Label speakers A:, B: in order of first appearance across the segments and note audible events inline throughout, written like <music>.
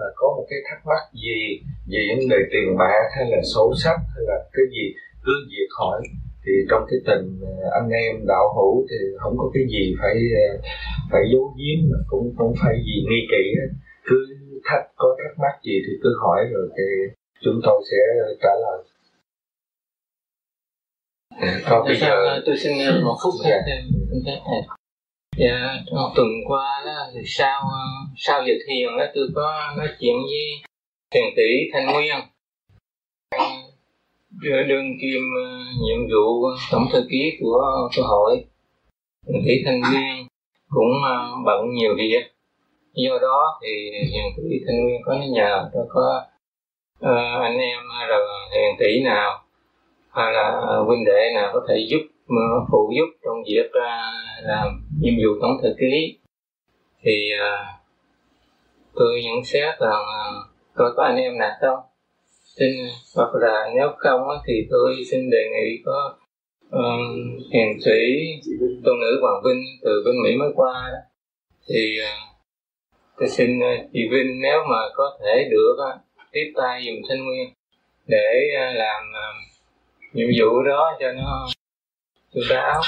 A: mà có một cái thắc mắc gì về vấn đề tiền bạc hay là sổ sách hay là cái gì? Cứ việc hỏi thì trong cái tình ờ, anh em đạo hữu thì không có cái gì phải ờ, phải giấu giếm mà cũng không phải gì nghi kỵ cứ thắc có thắc mắc gì thì cứ hỏi rồi thì chúng tôi sẽ trả lời.
B: Có bây giờ tôi xin một phút dạ. thêm dạ tuần qua đó thì sau ờ, sau giờ thiền đó tôi có nói chuyện với thiền tỷ thanh nguyên. Ờ, đương kim ờ, nhiệm vụ tổng thư ký của của hội. Thiền tỷ thanh nguyên cũng bận nhiều việc. Do đó thì thiền tỷ thanh nguyên có nhờ tôi có uh, anh em hay là thiền tỷ nào hay là huynh đệ nào có thể giúp mà phụ giúp trong việc uh, làm nhiệm vụ tổng thư ký thì à, tôi nhận xét là uh, tôi có anh em nào không xin hoặc là nếu không thì tôi xin đề nghị có um, hiền sĩ tôn nữ hoàng vinh từ bên mỹ mới qua đó. thì uh, tôi xin uh, chị vinh nếu mà có thể được uh, tiếp tay dùng thanh nguyên để uh, làm uh, nhiệm vụ đó cho nó chúng ta áo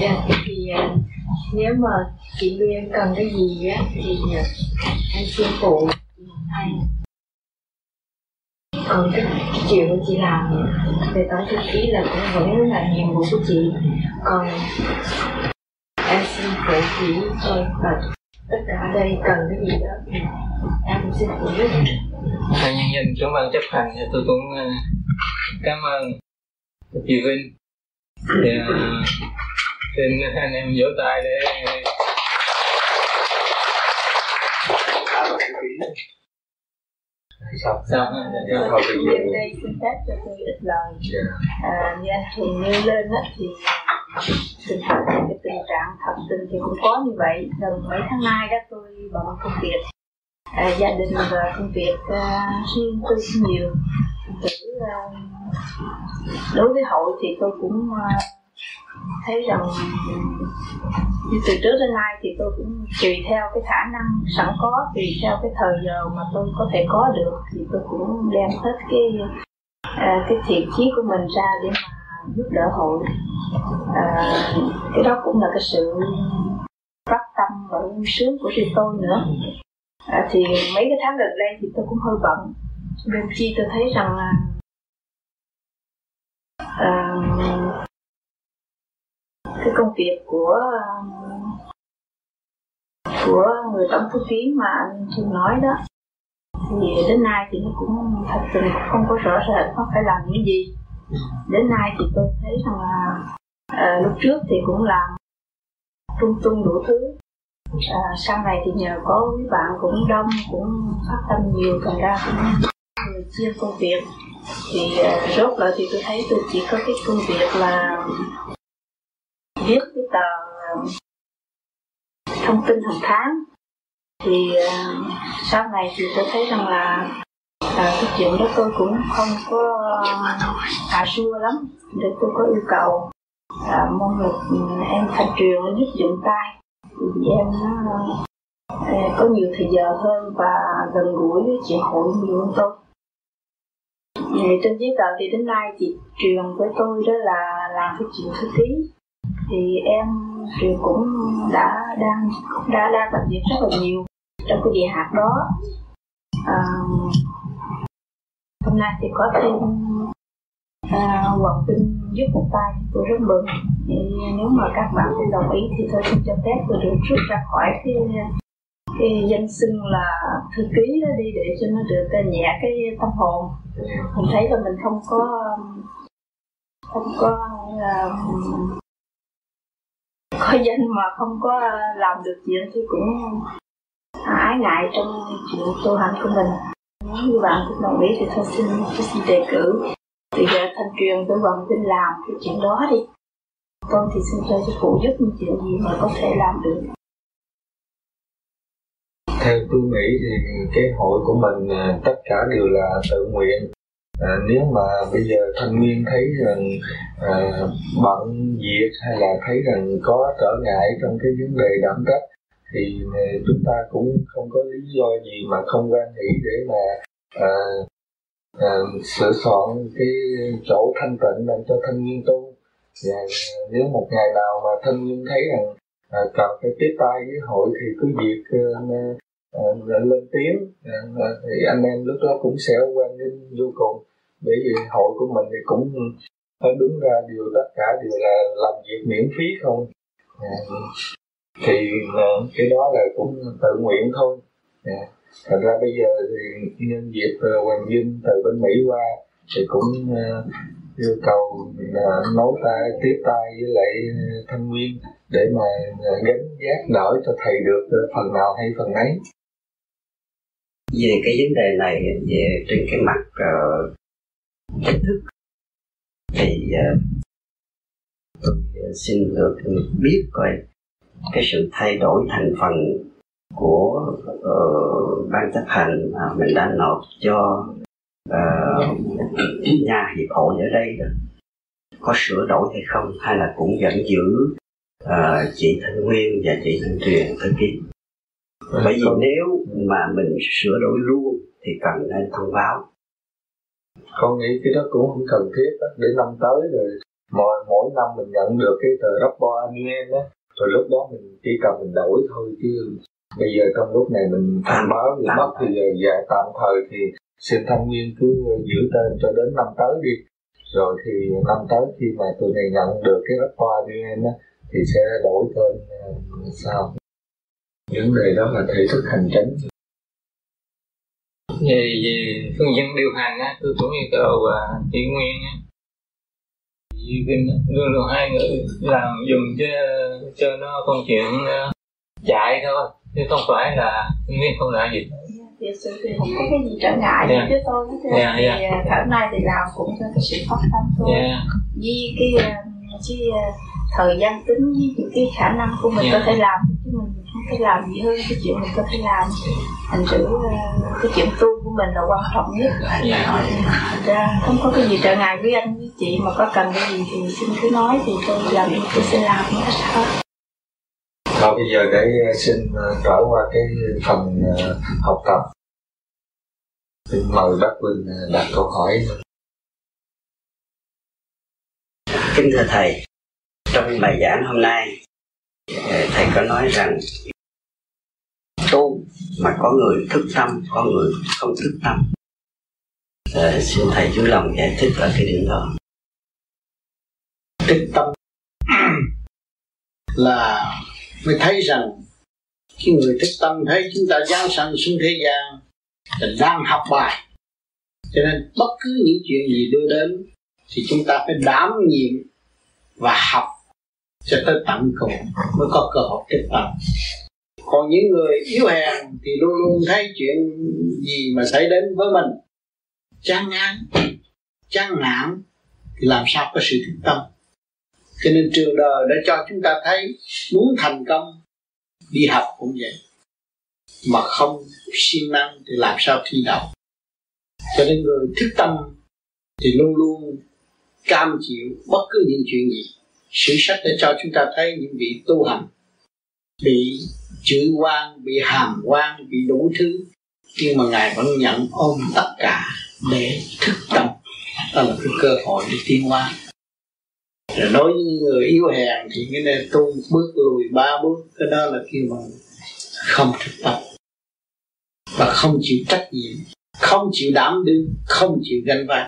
C: dạ thì à, nếu mà chị Liên cần cái gì á thì uh, anh xin phụ hay còn cái chuyện chị làm về tổng thư ký là cũng vẫn là nhiệm vụ của chị. Còn em xin phụ chỉ thôi và tất cả ở đây cần cái gì đó thì em xin phụ giúp
B: Thầy nhân dân trưởng ban chấp hành thì tôi cũng uh, cảm ơn chị Vinh. Thì uh, xin anh em vỗ tay để
C: xong xong rồi bây đây xin phép cho tôi ít lời. À, như anh thường nêu lên á thì tình trạng cái tình trạng thật tình thì cũng có như vậy. Gần mấy tháng nay đó tôi bận công việc à, gia đình và công việc à, riêng tôi cũng nhiều. Thử à, đối với hội thì tôi cũng à, thấy rằng như từ trước đến nay thì tôi cũng tùy theo cái khả năng sẵn có tùy theo cái thời giờ mà tôi có thể có được thì tôi cũng đem hết cái à, cái thiện chí của mình ra để mà giúp đỡ hội. À, cái đó cũng là cái sự phát tâm và sướng của riêng tôi nữa à, thì mấy cái tháng gần đây thì tôi cũng hơi bận. Nên chi tôi thấy rằng là à, cái công việc của của người tổng thư ký mà anh thường nói đó thì đến nay thì nó cũng thật cũng không có rõ rệt nó phải làm những gì. Đến nay thì tôi thấy rằng là à, lúc trước thì cũng làm trung trung đủ thứ à, sau này thì nhờ có quý bạn cũng đông cũng phát tâm nhiều thành ra cũng người chia công việc. Thì à, rốt lại thì tôi thấy tôi chỉ có cái công việc là viết cái tờ à, thông tin hàng tháng. Thì uh, sau này thì tôi thấy rằng là à, cái chuyện đó tôi cũng không có à, à xua lắm. Để tôi có yêu cầu à, mong được ừ, em thành truyền giúp dụng tay em nó có nhiều thời giờ hơn và gần gũi với chị hội nhiều hơn tôi thì trên giấy tờ thì đến nay chị truyền với tôi đó là làm cái chuyện thư ký thì em truyền cũng đã đang đã đang làm việc rất là nhiều trong cái địa hạt đó à, hôm nay thì có thêm à, Hoàng Vinh giúp một tay tôi rất mừng nếu mà các bạn cũng đồng ý thì tôi xin cho phép tôi được rút ra khỏi cái cái danh xưng là thư ký đó đi để cho nó được nhẹ cái tâm hồn. Mình thấy là mình không có không có là có danh mà không có làm được chuyện thì cũng ái ngại trong chuyện tu hành của mình. Nếu như bạn cũng đồng ý thì tôi xin tôi xin đề cử. Thì giờ thanh truyền tôi vẫn tin làm cái chuyện đó đi con thì xin cho sẽ phụ giúp những chuyện gì mà có thể làm được.
A: Theo tôi nghĩ thì cái hội của mình à, tất cả đều là tự nguyện. À, nếu mà bây giờ thanh niên thấy rằng à, bận việc hay là thấy rằng có trở ngại trong cái vấn đề đảm trách thì à, chúng ta cũng không có lý do gì mà không quan nghĩ để mà à, à, sửa soạn cái chỗ thanh tịnh để cho thanh niên tu và nếu một ngày nào mà thanh nhân thấy rằng à, cần phải tiếp tay với hội thì cứ việc à, à, lên tiếng. À, thì anh em lúc đó cũng sẽ quan nghênh vô cùng. Bởi vì hội của mình thì cũng phải đứng ra điều tất cả đều là làm việc miễn phí không? À, thì à, cái đó là cũng tự nguyện thôi. À, thật ra bây giờ thì nhân dịp uh, hoàng vinh từ bên mỹ qua thì cũng uh, yêu cầu là nối tay tiếp tay với lại thanh nguyên để mà gánh giác đỡ cho thầy được phần nào hay phần ấy
D: về cái vấn đề này về trên cái mặt ờ, uh, chính thức thì uh, tôi ờ, xin được biết coi cái sự thay đổi thành phần của uh, ban chấp hành mà mình đã nộp cho uh, nhà hiệp hội ở đây đó. Có sửa đổi hay không hay là cũng vẫn giữ uh, chị Thanh Nguyên và chị Thanh Tuyền thư ký. Bởi vì nếu mà mình sửa đổi luôn thì cần nên thông báo.
A: Con nghĩ cái đó cũng không cần thiết đó. để năm tới rồi mỗi mỗi năm mình nhận được cái tờ rapport annual đó rồi lúc đó mình chỉ cần mình đổi thôi chứ. Bây giờ trong lúc này mình thông báo thì mất thì giờ dạ tạm thời thì xin thanh nguyên cứ giữ tên cho đến năm tới đi. Rồi thì năm tới khi mà tụi này nhận được cái report đi em á, thì sẽ đổi tên ờ, sao? Vấn đề đó là thể thức hành chính.
B: Về về phương diện điều hành á, tôi cũng yêu cầu và chị nguyên á. Chị Vinh luôn luôn hai người làm dùng cho cho nó công chuyện ờ, chạy thôi. Chứ không phải là nguyên không là gì
C: thiệt sự thì không có cái gì trở ngại yeah. Dạ. với tôi hết yeah, thì yeah. hôm nay thì làm cũng cho cái sự khó khăn thôi yeah. vì cái cái thời gian tính với những cái khả năng của mình yeah. có thể làm chứ mình không thể làm gì hơn cái chuyện mình có thể làm thành thử cái chuyện tu của mình là quan trọng nhất thành ra không có cái gì trở ngại với anh với chị mà có cần cái gì thì xin cứ nói thì tôi làm tôi sẽ làm hết
A: Thôi bây giờ để ờ, xin ờ, trở qua cái phần ờ, học tập. Xin mời bác Vinh đặt câu hỏi.
D: Kính thưa Thầy, trong bài giảng hôm nay Thầy có nói rằng tu mà có người thức tâm, có người không thức tâm. À, Xin Thầy chú lòng giải thích ở cái điểm đó.
E: Thức tâm là mới thấy rằng cái người thức tâm thấy chúng ta giáng sanh xuống thế gian, là đang học bài. Cho nên bất cứ những chuyện gì đưa đến, thì chúng ta phải đảm nhiệm và học cho tới tận cùng mới có cơ hội thức tâm. Còn những người yếu hèn thì luôn luôn thấy chuyện gì mà xảy đến với mình. Chán ngán, chán nản thì làm sao có sự thức tâm? Cho nên trường đời đã cho chúng ta thấy muốn thành công, đi học cũng vậy. Mà không siêng năng thì làm sao thi đậu. Cho nên người thức tâm thì luôn luôn cam chịu bất cứ những chuyện gì. Sử sách đã cho chúng ta thấy những vị tu hành bị chửi quan bị hàm quan bị đủ thứ. Nhưng mà ngài vẫn nhận ôm tất cả để thức tâm. Đó là cái cơ hội để tiến hóa đối với người yếu hèn thì cái này tu bước lùi ba bước, cái đó là khi mà không thực tập. Và không chịu trách nhiệm, không chịu đảm đương, không chịu gánh vác.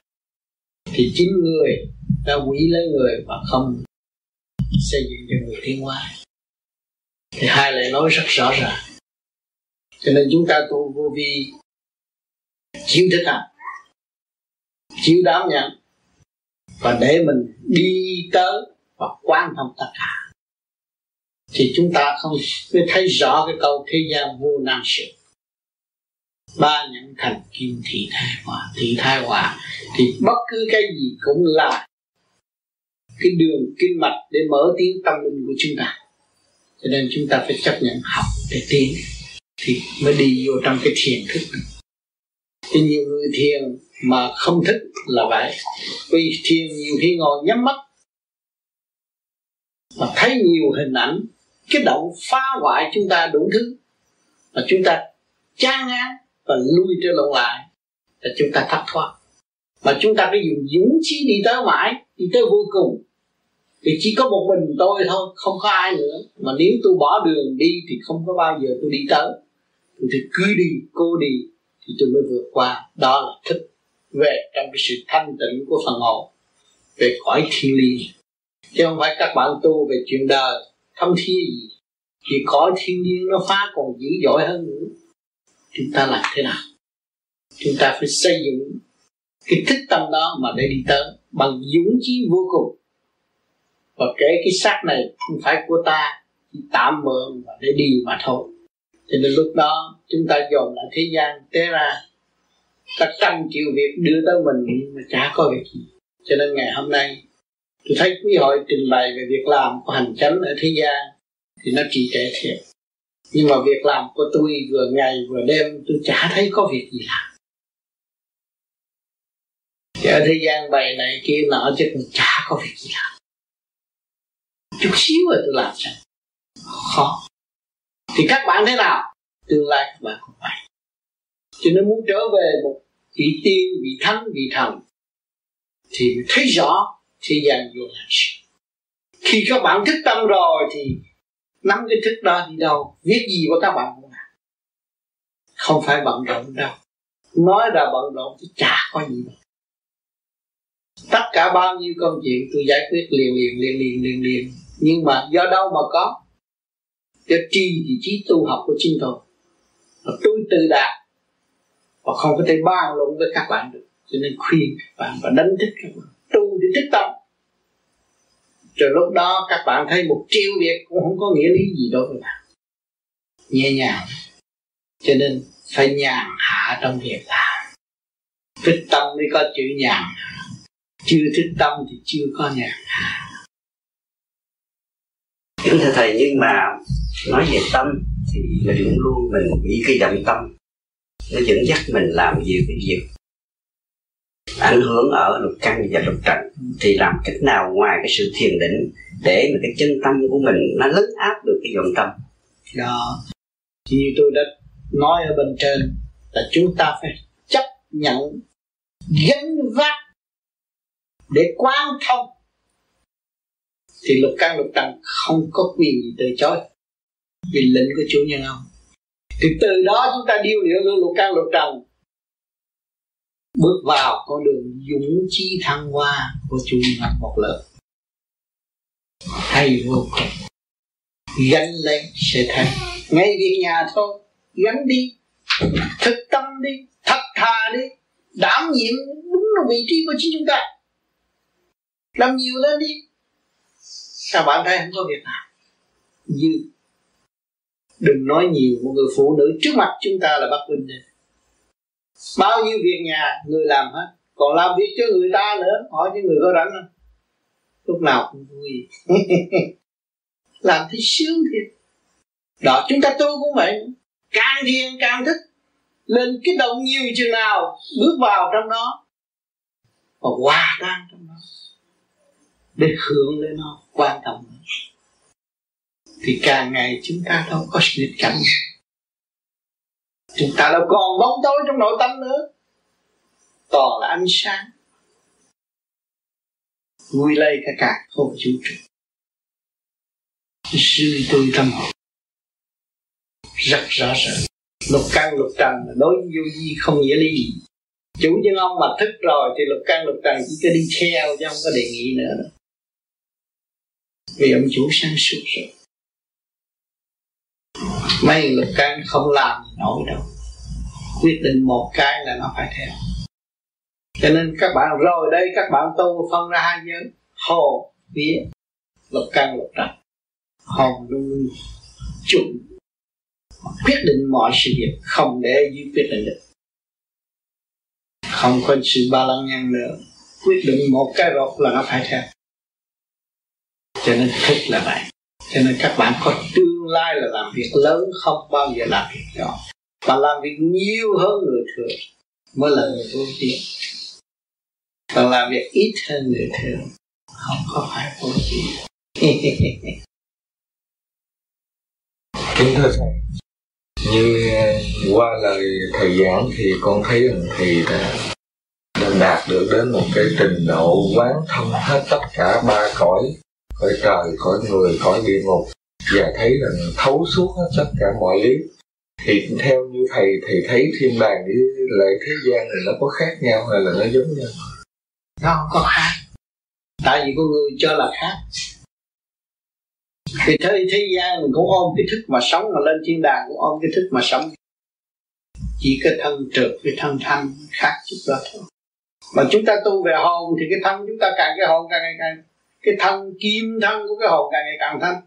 E: Thì chính người đã quỷ lấy người mà không xây dựng cho người tiến hóa. Thì hai lời nói rất rõ ràng. Cho nên chúng ta tu vô vi, chịu thực hành chịu đảm nhận và để mình đi tới và quan tâm tất cả. Thì chúng ta không mới thấy rõ cái câu thế gian vô năng sự. Ba nhận thành kim thị thai hòa. Thị thai hòa thì bất cứ cái gì cũng là cái đường kinh mạch để mở tiếng tâm linh của chúng ta. Cho nên chúng ta phải chấp nhận học để tiến. Thì mới đi vô trong cái thiền thức. Thì nhiều người thiền mà không thích là vậy. Vì thiền nhiều khi ngồi nhắm mắt mà thấy nhiều hình ảnh, cái động phá hoại chúng ta đủ thứ, mà chúng ta chán ngán và lui trở lộn lại là chúng ta thất thoát. Mà chúng ta phải dùng dũng chí đi tới mãi, đi tới vô cùng. Thì chỉ có một mình tôi thôi, không có ai nữa. Mà nếu tôi bỏ đường đi thì không có bao giờ tôi đi tới. Tôi thì cứ đi cô đi thì tôi mới vượt qua. Đó là thức về trong cái sự thanh tịnh của phần hồn, về cõi thiên liêng chứ không phải các bạn tu về chuyện đời, thâm thia gì, thì cõi thiên liêng nó phá còn dữ dội hơn nữa. Chúng ta làm thế nào? Chúng ta phải xây dựng cái thức tâm đó mà để đi tới, bằng dũng chí vô cùng. Và kể cái xác này không phải của ta, chỉ tạm mượn và để đi mà thôi. Cho nên lúc đó chúng ta dồn lại thế gian té ra cả trăm triệu việc đưa tới mình, nhưng mà chả có việc gì. Cho nên ngày hôm nay, tôi thấy quý hội trình bày về việc làm của hành chánh ở thế gian, thì nó trì trệ thiệt. Nhưng mà việc làm của tôi vừa ngày vừa đêm, tôi chả thấy có việc gì làm. Thì ở thế gian bày này kia nọ chứ cũng chả có việc gì làm. Chút xíu rồi tôi làm sao? Khó. Thì các bạn thế nào? Tương lai các bạn cũng vậy cho nên muốn trở về một vị tiên, vị thánh, vị thần, thì thấy rõ thế gian vô hạn sự. Khi các bạn thức tâm rồi thì nắm cái thức đó đi đâu, viết gì của các bạn cũng làm. Không phải bận rộn đâu. Nói là bận rộn thì chả có gì đâu. Tất cả bao nhiêu công chuyện tôi giải quyết liền liền liền liền liền liền. Nhưng mà do đâu mà có? Do tri thì trí tu học của chính tôi. Và tôi tự đạt và không có thể bàn luận với các bạn được. Cho nên khuyên các bạn và đánh thức các bạn. Tu để thức tâm. Rồi lúc đó các bạn thấy một triệu việc cũng không có nghĩa lý gì đối với bạn. Nhẹ nhàng. Cho nên phải nhàn hạ trong việc làm. Thức tâm mới có chữ nhàn chưa thức tâm thì chưa có nhàn hạ.
D: Kính thưa thầy, nhưng mà nói về tâm thì mình cũng luôn mình bị cái động tâm nó dẫn dắt mình làm nhiều cái việc ảnh hưởng ở lục căn và lục trần thì làm cách nào ngoài cái sự thiền định để mà cái chân tâm của mình nó lấn áp được cái dòng tâm?
E: Đó như tôi đã nói ở bên trên là chúng ta phải chấp nhận gánh vác để quán thông. Thì lục căn, lục trần không có quyền gì từ chối. Vì lệnh của chủ nhân ông thì từ đó chúng ta điêu luyện lục căn lục trần. Bước vào con đường dũng chi thăng hoa của chủ nhân một lớp. Hay vô cùng. Gánh lên sẽ thấy ngay việc nhà thôi. Gánh đi. Thực tâm đi. Thật thà đi. Đảm nhiệm đúng là vị trí của chính chúng ta. Làm nhiều lên đi. Sao bạn thấy không có việc nào. Dư đừng nói nhiều, một người phụ nữ trước mặt chúng ta là bắt Vinh bao nhiêu việc nhà người làm hết, còn làm việc cho người ta nữa, hỏi những người có rảnh không? Lúc nào cũng vui. <laughs> Làm thấy sướng thiệt. Đó, chúng ta tu cũng vậy. Càng thiền càng thích lên cái động nhiều chừng nào, bước vào trong đó. Và hòa tan trong đó. Để hưởng lên nó quan trọng thì càng ngày chúng ta đâu có sự nghịch cảnh. Chúng ta đâu còn bóng tối trong nội tâm nữa. Toàn là ánh sáng. Vui lây cả cả không vũ trụ. Sư tôi tâm hồn. Rất rõ ràng. Lục căn, lục trần là đối với vô vi, không nghĩa lý gì. Chủ nhân ông mà thức rồi thì lục căn, lục trần chỉ có đi theo chứ không có đề nghị nữa. Vì ông chủ sáng suốt rồi mấy lục can không làm nổi đâu. Quyết định một cái là nó phải theo. Cho nên các bạn rồi đây, các bạn tu phân ra hai giới. Hồ, vía, lục căn, lục trần. Hồn luôn luôn chủ quyết định mọi sự việc, không để dưới quyết định được. Không có sự ba lăng nhăn nữa. Quyết định một cái rột là nó phải theo. Cho nên thích là vậy. Cho nên các bạn có tư tương lai là làm việc lớn không bao giờ làm việc nhỏ mà làm việc nhiều hơn người thường mới là người vô tiên. còn làm việc ít hơn người thường không có phải vô tiên. <laughs>
A: kính thưa thầy như qua lời thầy giảng thì con thấy rằng thầy đã, đã đạt được đến một cái trình độ quán thông hết tất cả ba cõi cõi trời cõi người cõi địa ngục và thấy rằng thấu suốt hết tất cả mọi lý. Thì theo như thầy thầy thấy thiên đàng với lại thế gian này nó có khác nhau hay là nó giống nhau?
E: Nó không có khác. Tại vì con người cho là khác. Thì thế, thế gian mình cũng ôm cái thức mà sống mà lên thiên đàng cũng ôm cái thức mà sống. Chỉ cái thân trượt cái thân thanh khác chút đó thôi. Mà chúng ta tu về hồn thì cái thân chúng ta càng cái hồn càng ngày càng cái thân kim thân của cái hồn càng ngày càng thanh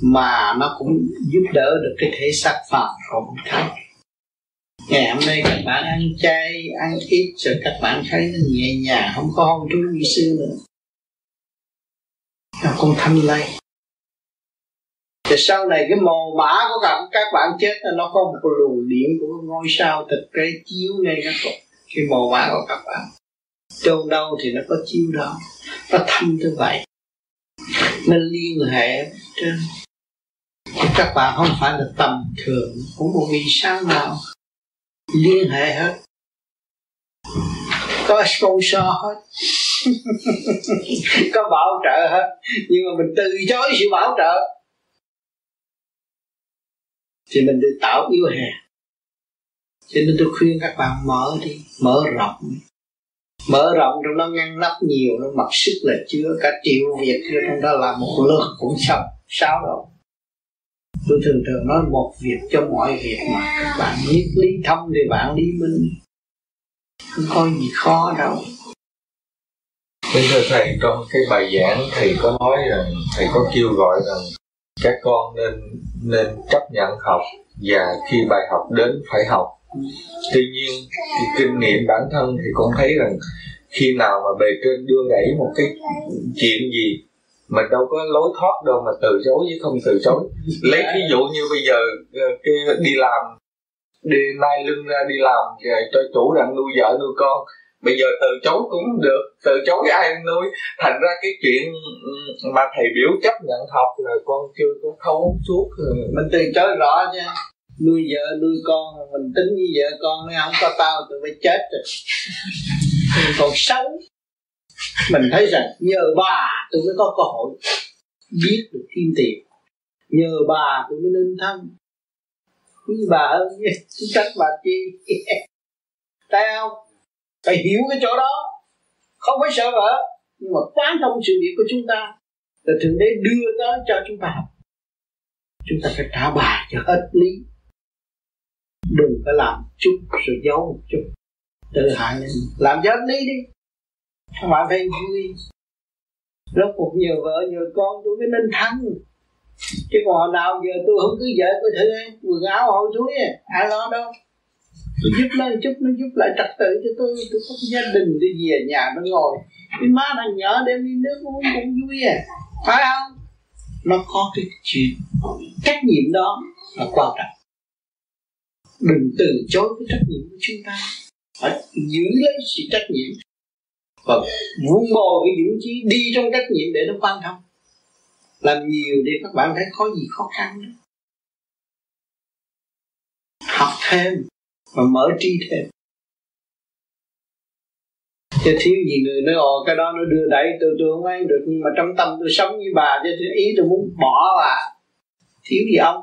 E: mà nó cũng giúp đỡ được cái thể xác phàm không thấy ngày hôm nay các bạn ăn chay ăn ít rồi các bạn thấy nó nhẹ nhàng không có hôn thú như xưa nữa. Nó cũng thanh lây. Thì sau này cái mồ mã của các, các bạn chết là nó có một cái luồng điện của ngôi sao thực tế chiếu ngay bạn cái mồ mã của các bạn. Chôn đâu thì nó có chiếu đó. Nó thanh như vậy nó liên hệ trên các bạn không phải là tầm thường, cũng một vì sao nào. Liên hệ hết. Có sponsor hết. <laughs> Có bảo trợ hết. Nhưng mà mình từ chối sự bảo trợ. Thì mình được tạo yếu hèn. Cho nên tôi khuyên các bạn mở đi, mở rộng mở rộng trong nó ngăn nắp nhiều nó mặc sức là chứa cả triệu việc trong đó là một lượt cũng xong. Sao đâu? Tôi thường thường nói một việc cho mọi việc mà. Các bạn biết lý thông thì bạn lý minh không có gì khó đâu.
A: Kính thưa thầy, trong cái bài giảng thầy có nói rằng thầy có kêu gọi rằng các con nên nên chấp nhận học và khi bài học đến phải học. Tuy nhiên thì kinh nghiệm bản thân thì con thấy rằng khi nào mà bề trên đưa đẩy một cái chuyện gì mình đâu có lối thoát đâu mà từ chối với không từ chối. <laughs> Lấy ví dụ như bây giờ ờ, cái đi làm đi nai lưng ra đi làm cho chủ đang nuôi vợ nuôi con. Bây giờ từ chối cũng được từ chối ai nuôi. Thành ra cái chuyện mà thầy biểu chấp nhận học là con chưa có thấu suốt
E: mình từ chối rõ chứ nuôi vợ, nuôi con, mình tính với vợ con nếu không có tao tụi phải chết rồi. Mình còn sống. Mình thấy rằng nhờ bà tôi mới có cơ hội biết được kim tiền. Nhờ bà tôi mới nên thân. Quý bà ơi trách bà chi. <laughs> Thấy không? Phải hiểu cái chỗ đó. Không phải sợ vợ, nhưng mà quán thông sự việc của chúng ta. Là thượng đế đưa tới cho chúng ta. Học chúng ta phải trả bài cho hết lý đừng có làm chút rồi giấu, một chút tự hại lên làm cho đi đi. Các phải vui. Rốt cuộc nhiều vợ nhiều con tôi mới nên thắng chứ còn hồi nào giờ tôi không cứ vợ, tôi thử quần áo hội chuối à. Ai lo đâu. Tôi giúp nó chút, nó giúp lại trật tự cho tôi. Tôi có gia đình đi về nhà nó ngồi. Cái má thằng nhỏ đem đi nước uống cũng vui à. Phải không? Nó có cái chuyện trách nhiệm đó là quan trọng đừng từ chối cái trách nhiệm của chúng ta. Phải giữ lấy sự trách nhiệm. Và vun bồi cái dũng chí đi trong trách nhiệm để nó quan thông làm nhiều để các bạn thấy có gì khó khăn đó, học thêm và mở trí thêm. Chứ thiếu gì người nói ồ cái đó nó đưa đẩy tôi tôi không ăn được. Nhưng mà trong tâm tôi sống với bà cho ý tôi muốn bỏ bà. Thiếu gì ông?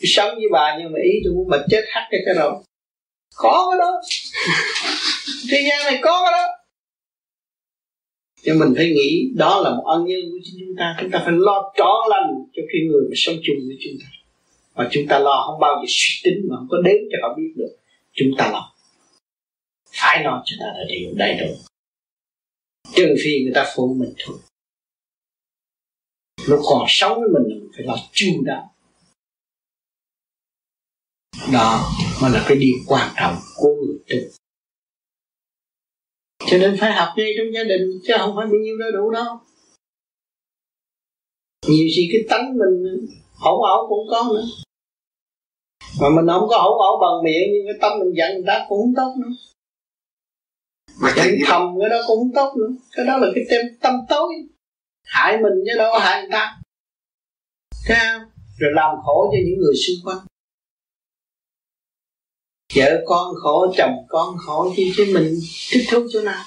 E: Tôi sống với bà nhưng mà ý tôi muốn bà chết hắt cái cái đầu khó cái đó. Thế gian này có cái đó. Nhưng mình phải nghĩ đó là một ân nhân của chính chúng ta. Chúng ta phải lo trọn lành cho cái người mà sống chung với chúng ta. Mà chúng ta lo không bao giờ suy tính mà không có đếm cho họ biết được. Chúng ta lo. Phải lo cho ta là điều đầy đủ. Trừ phi người ta phụ mình thôi. Lúc còn sống với mình mình phải lo chu đáo đó mới là cái điều quan trọng của người tu. Cho nên phải học ngay trong gia đình chứ không phải bao nhiêu đó đủ đâu. Nhiều khi cái tánh mình hỗn ẩu cũng có nữa. Mà mình không có hổ ẩu bằng miệng nhưng cái tâm mình giận người ta cũng không tốt nữa. Mà giận thầm cái đó cũng không tốt nữa. Cái đó là cái tâm, tâm tối. Hại mình chứ đâu có hại người ta. Thấy không? rồi làm khổ cho những người xung quanh vợ con khổ chồng con khổ chứ chứ mình thích thú chỗ nào?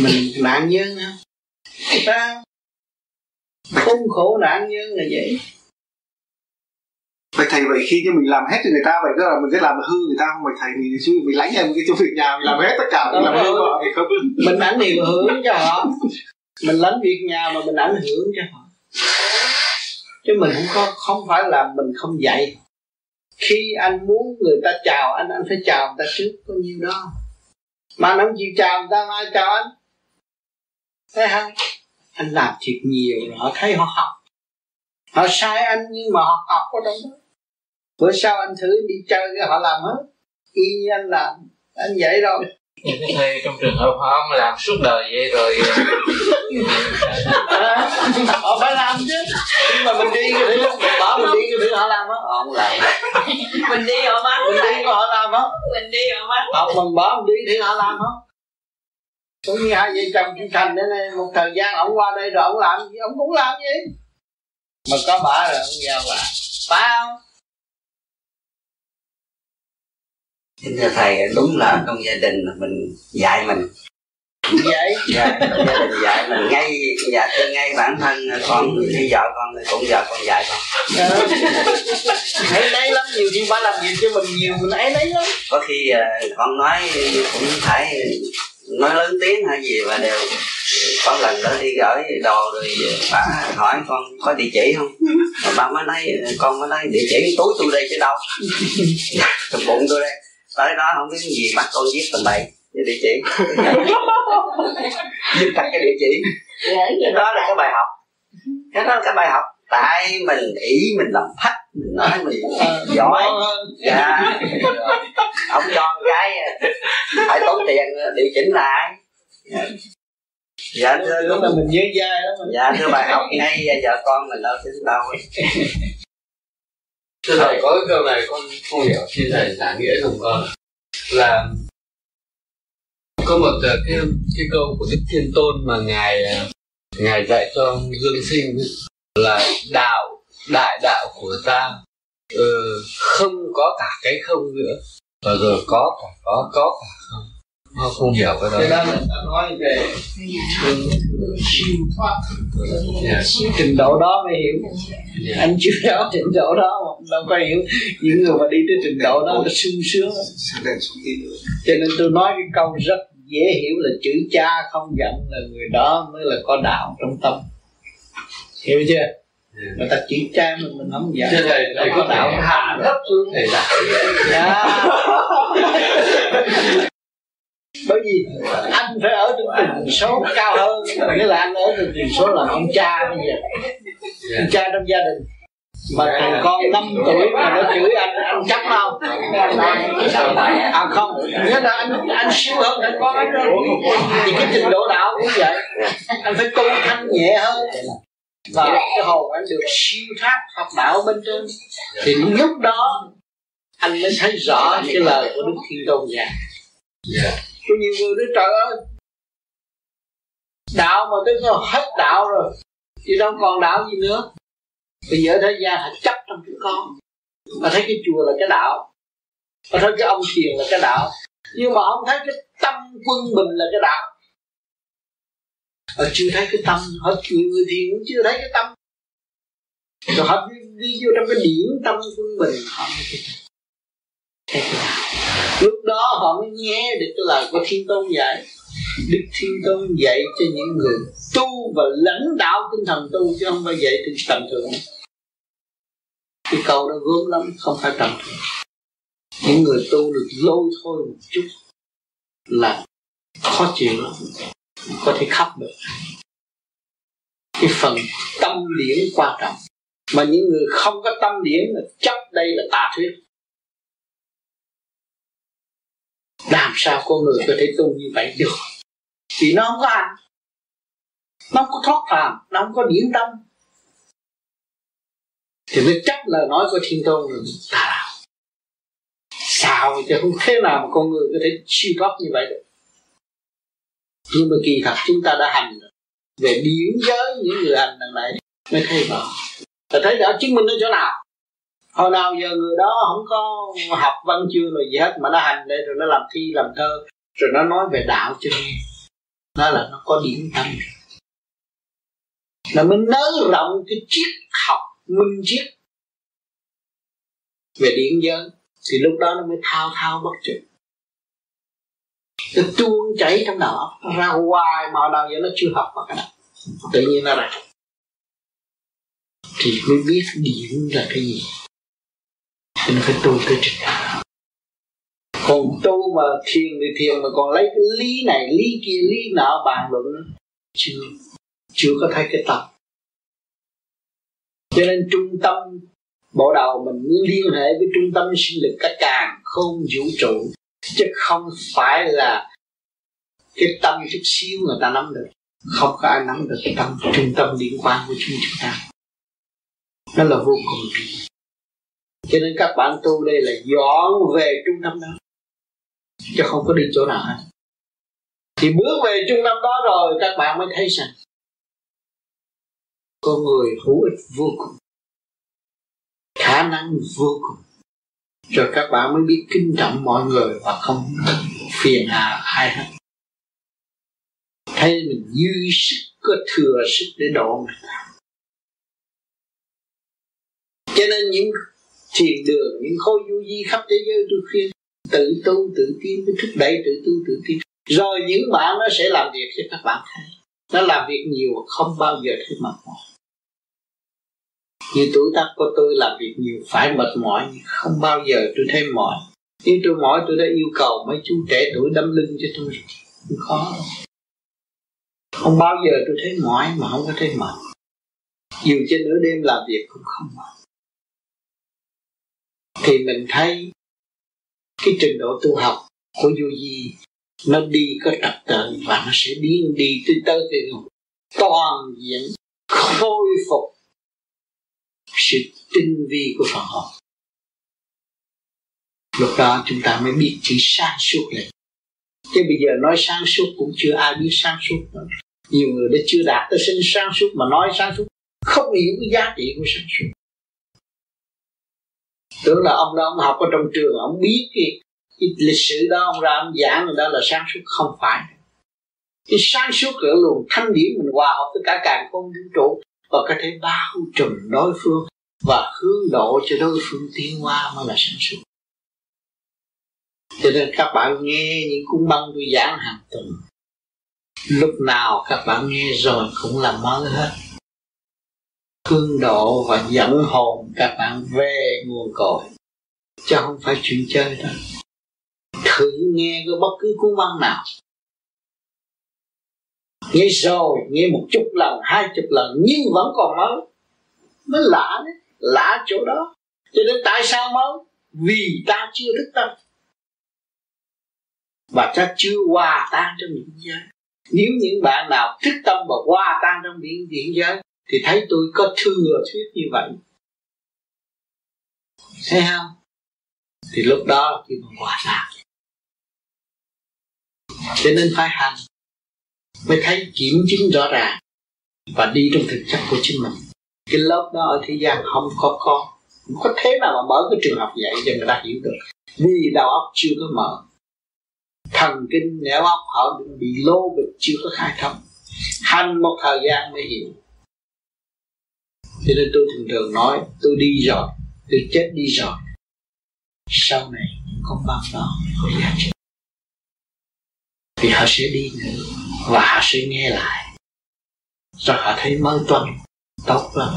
E: Mình nạn nhân hả? Sao không? Khổ nạn nhân là vậy.
F: Vậy thầy vậy khi cho mình làm hết cho người ta vậy tức là mình cứ làm hư người ta không? Vậy thầy mình chứ mình lánh em cái chỗ việc nhà mình làm hết tất cả mình làm hư họ thì không?
E: Mình ảnh hưởng cho họ. Mình lánh việc nhà mà mình ảnh hưởng cho họ. Chứ mình không có không phải là mình không dạy khi anh muốn người ta chào anh anh phải chào người ta trước, có nhiêu đó mà anh không chịu chào người ta ai chào anh? Thấy không? Anh làm thiệt nhiều rồi, họ thấy họ học. Họ sai anh nhưng mà họ học có trong đó. Bữa sau anh thử đi chơi, họ làm hết. Y như anh làm, anh vậy rồi
B: nhưng cái thầy trong trường hợp họ không làm suốt đời vậy rồi.
E: À, họ phải làm chứ. Nhưng mà mình đi cái thứ bỏ mình đi cái thứ họ làm hết họ không làm
C: mình đi họ mắng
E: mình đi họ làm hết
C: mình đi họ mắng
E: họ mình bỏ mình đi thì họ làm hết cũng như hai vợ chồng chú thành đây này một thời gian ông qua đây rồi ông làm gì ông cũng làm gì mà có bả rồi ông giao lại phải không
D: thưa thầy đúng là trong gia đình mình dạy mình.
E: Vậy?
D: Dạ, trong gia đình dạy mình ngay dạ từ ngay bản thân con khi vợ con cũng vợ con dạy con.
E: Ờ. hãy lấy lắm nhiều khi bà làm gì cho mình nhiều mình ấy lấy lắm.
D: Có khi uh, con nói cũng phải nói lớn tiếng hay gì và đều có lần đó đi gửi đồ rồi bà hỏi con có địa chỉ không? Mà ba mới nói con mới nói địa chỉ túi tôi đây chứ đâu. Trong bụng tôi đây tới đó không biết cái gì bắt con viết tầm bậy. Cái địa chỉ. <laughs> Viết đặt cái địa chỉ. Cái đó là cái bài học. Cái đó là cái bài học. Tại mình ý mình làm phách mình nói mình giỏi. dạ. Ông cho cái phải tốn tiền điều chỉnh lại. Dạ. Thưa
E: lúc là mình nhớ dai lắm.
D: Dạ thưa bài học ngay vợ con mình đâu tính đâu <laughs>
G: thưa thầy có cái câu này con không hiểu xin thầy giải nghĩa dùng con là có một ờ, cái cái câu của đức thiên tôn mà ngài ờ, ngài dạy cho dương sinh là đạo đại đạo của ta ừ, không có cả cái không nữa và rồi có cả có có cả không nó không hiểu cái đó.
E: Đó là ta nói về thoát yeah. trình độ đó mới hiểu. Yeah. anh chưa đó trình độ đó mà đâu có hiểu. Những người mà đi tới trình độ đó là sung sướng. Cho nên tôi nói cái câu rất dễ hiểu là chữ cha không giận là người đó mới là có đạo trong tâm. Hiểu chưa? Yeah. người ta chỉ cha mình mình không giận
G: thầy thầy có đạo. hạ thấp xuống thầy
E: yeah <laughs> bởi vì anh phải ở trong tình số cao hơn nghĩa là anh ở trong tình số là ông cha bây giờ. Ông cha trong gia đình. Mà thằng con 5 tuổi mà nó chửi anh anh chấp không? À không. Nghĩa là anh anh siêu hơn thằng con anh rồi. Thì cái trình độ đạo cũng vậy. Anh phải tu thanh nhẹ hơn. Và cái hồn anh được siêu thoát học đạo bên trên. Thì lúc đó anh mới thấy rõ cái lời của đức thiên tôn già yeah có nhiều người nói trời ơi đạo mà tới hết đạo rồi thì đâu còn đạo gì nữa. Bây giờ thế gian họ chấp trong chúng con. Mà thấy cái chùa là cái đạo mà thấy cái ông thiền là cái đạo nhưng mà không thấy cái tâm quân bình là cái đạo. Họ chưa thấy cái tâm họ nhiều người thiền cũng chưa thấy cái tâm. Rồi họ đi, đi vô trong cái điển tâm quân bình. Họ thấy cái đạo lúc đó họ mới nghe được cái lời của thiên tôn dạy. Đức thiên tôn dạy cho những người tu và lãnh đạo tinh thần tu chứ không phải dạy từ tầm thường. Cái câu đó gớm lắm, không phải tầm thường. Những người tu được lôi thôi một chút là khó chịu lắm, có thể khóc được. Cái phần tâm điển quan trọng. Mà những người không có tâm điển là chấp đây là tà thuyết. Làm sao con người có thể tu như vậy được? Vì nó không có hành nó không có thoát phàm, nó không có điển tâm. Thì mới chắc lời nói của thiên tôn là tà đạo sao chứ không thế nào mà con người có thể siêu thoát như vậy được? Nhưng mà kỳ thật chúng ta đã hành rồi. Về điển giới những người hành đằng này mới thấy rõ. Ta thấy rõ chứng minh ở chỗ nào? Hồi nào giờ người đó không có học văn chương rồi gì hết, mà nó hành đây rồi nó làm thi, làm thơ, rồi nó nói về đạo cho nghe. Đó là nó có điểm tâm. Là mới nới rộng cái triết học minh triết về điện giới, thì lúc đó nó mới thao thao bất tuyệt nó tuôn chảy trong đầu óc ra hoài mà nào giờ nó chưa học mà cái đó tự nhiên nó ra. Thì mới biết điện là cái gì cho phải tu tới trình độ. Còn tu mà thiền thì thiền mà còn lấy cái lý này, lý kia, lý nọ bàn luận. Chưa chưa có thấy cái tập cho nên trung tâm, bộ đầu mình liên hệ với trung tâm sinh lực cả càng không vũ trụ. Chứ không phải là cái tâm chút xíu người ta nắm được. Không có ai nắm được cái tâm, trung tâm liên quan của chúng chúng ta. Nó là vô cùng cho nên các bạn tu đây là dọn về trung tâm đó, chứ không có đi chỗ nào hết. Thì bước về trung tâm đó rồi, các bạn mới thấy rằng con người hữu ích vô cùng, khả năng vô cùng. Rồi các bạn mới biết kính trọng mọi người và không phiền hà ai hết. Thấy mình dư sức, có thừa sức để độ người ta cho nên những thiền đường những khối du di khắp thế giới tôi khuyên, tự tu, tự tiến mới thúc đẩy tự tu, tự tiến rồi những bạn nó sẽ làm việc cho các bạn thấy nó làm việc nhiều không bao giờ thấy mệt mỏi. Như tuổi tác của tôi làm việc nhiều, phải mệt mỏi không bao giờ tôi thấy mỏi. Nhưng tôi mỏi, tôi đã yêu cầu mấy chú trẻ tuổi đâm lưng cho tôi. Không khó. Không bao giờ tôi thấy mỏi mà không có thấy mệt. Dù trên nửa đêm làm việc cũng không mệt thì mình thấy cái trình độ tu học của du di nó đi có trật tự và nó sẽ biến đi tới tới cái toàn diện, khôi phục sự tinh vi của phần hồn lúc đó chúng ta mới biết chữ sáng suốt này. chứ bây giờ nói sáng suốt cũng chưa ai biết sáng suốt nữa. Nhiều người đã chưa đạt tới sinh sáng suốt mà nói sáng suốt, không hiểu cái giá trị của sáng suốt tưởng là ông đó ông học ở trong trường ông biết cái, cái lịch sử đó ông ra ông giảng người đó là sáng suốt. Không phải. Cái sáng suốt ở luồng thanh điển mình hòa hợp với cả càng không vũ trụ và có thể bao trùm đối phương và hướng độ cho đối phương tiến hóa mới là sáng suốt. Cho nên các bạn nghe những cuốn băng tôi giảng hàng tuần. Lúc nào các bạn nghe rồi cũng là mới hết hương độ và dẫn hồn các bạn về nguồn cội. Chứ không phải chuyện chơi đâu thử nghe cái bất cứ cuốn văn nào. Nghe rồi, nghe một chục lần, hai chục lần, nhưng vẫn còn mới. Mới lạ đấy, lạ chỗ đó. Cho nên tại sao mới? Vì ta chưa thức tâm. Và ta chưa hòa tan trong những giới. Nếu những bạn nào thức tâm và hòa tan trong biển biển giới thì thấy tôi có thừa thuyết như vậy. Thấy không? Thì lúc đó khi mà hòa tan cho nên phải hành, mới thấy kiểm chứng rõ ràng và đi trong thực chất của chính mình. Cái lớp đó ở thế gian không có con. Không có thế nào mà mở cái trường học dạy cho người ta hiểu được. Vì đầu óc chưa có mở. Thần kinh, não óc họ bị lô bịch chưa có khai thông. Hành một thời gian mới hiểu cho nên tôi thường thường nói, tôi đi rồi tôi chết đi rồi sau này những con băng đó có giá trị vì họ sẽ đi nữa và họ sẽ nghe lại. Rồi họ thấy mới tuần tốt lắm.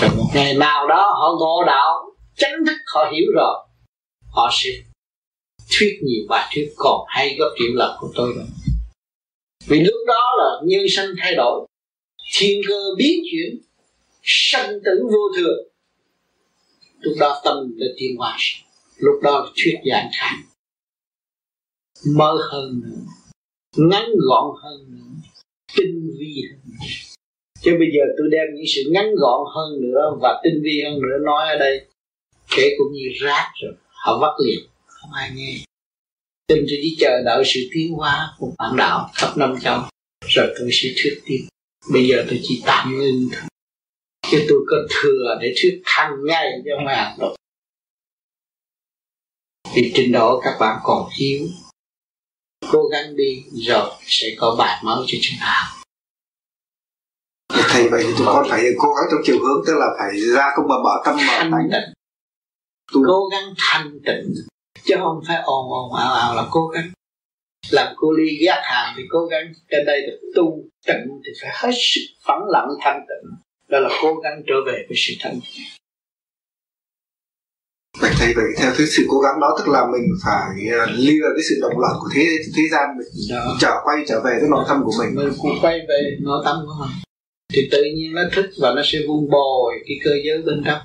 E: Rồi một ngày nào đó họ ngộ đạo chánh thức họ hiểu rồi, họ sẽ thuyết nhiều bài thuyết còn hay gấp triệu lần của tôi rồi. Vì lúc đó là nhân sinh thay đổi thiên cơ biến chuyển, sanh tử vô thường. Lúc đó tâm đã tiến hóa lúc đó thuyết giảng khác mơ hơn nữa, ngắn gọn hơn nữa, tinh vi hơn nữa. Chứ bây giờ tôi đem những sự ngắn gọn hơn nữa và tinh vi hơn nữa nói ở đây, kể cũng như rác rồi, họ vắt liền, không ai nghe. Tin tôi chỉ chờ đợi sự tiến hóa của bản đạo khắp năm châu, rồi tôi sẽ thuyết tiếp bây giờ tôi chỉ tạm ngưng thôi. Chứ tôi có thừa để thuyết hàng ngày cho hàng tục vì trình độ các bạn còn thiếu. Cố gắng đi rồi sẽ có bài mới cho chúng ta.
F: Thầy vậy thì chúng con phải cố gắng trong chiều hướng tức là phải ra công mà mở tâm mở
E: thanh tịnh. Cố gắng thanh tịnh. Chứ không phải ồn ồn ào ào là cố gắng làm cô ly ghét hàng thì cố gắng trên đây được tu tịnh thì phải hết sức phẳng lặng thanh tịnh. Đó là cố gắng trở về với sự thanh tịnh.
F: Vậy thầy vậy theo cái sự cố gắng đó tức là mình phải uh, lìa cái sự động loạn của thế thế gian mình đó. trở quay trở về với nội tâm của mình.
E: Mình cũng quay về nội tâm của mình. Thì tự nhiên nó thích và nó sẽ vun bồi cái cơ giới bên trong.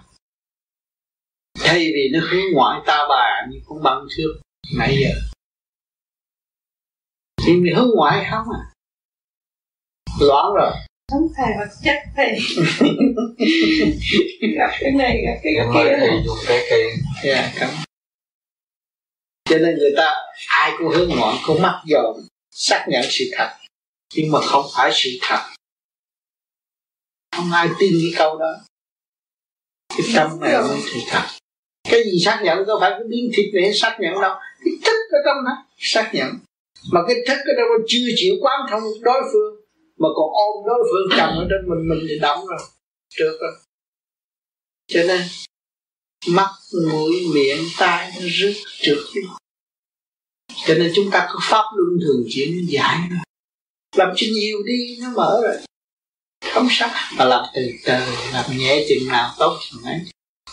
E: Thay vì nó hướng ngoại ta bà như con băng trước nãy giờ thì mình hướng ngoại không à? Loãng rồi.
C: Không phải vật chất thầy gặp cái này gặp cái kia.
B: thầy dùng cái cây
E: yeah, cảm cho nên người ta ai cũng hướng ngoại cũng mắc dòm xác nhận sự thật. Nhưng mà không phải sự thật. Không ai tin cái câu đó. Cái tâm này mới sự thật. Cái gì xác nhận có phải cái biến thịt để xác nhận đâu. Cái thức ở trong đó xác nhận mà cái thức ở đâu chưa chịu quán thông đối phương, mà còn ôm đối phương cầm ở trên mình mình thì động rồi, trước rồi. Cho nên, mắt, mũi, miệng, tai nó rứt trước cho nên chúng ta có pháp luân thường chuyển giải rồi làm cho nhiều đi, nó mở rồi. Không sao, mà làm từ từ, làm nhẹ chừng nào tốt chừng ấy.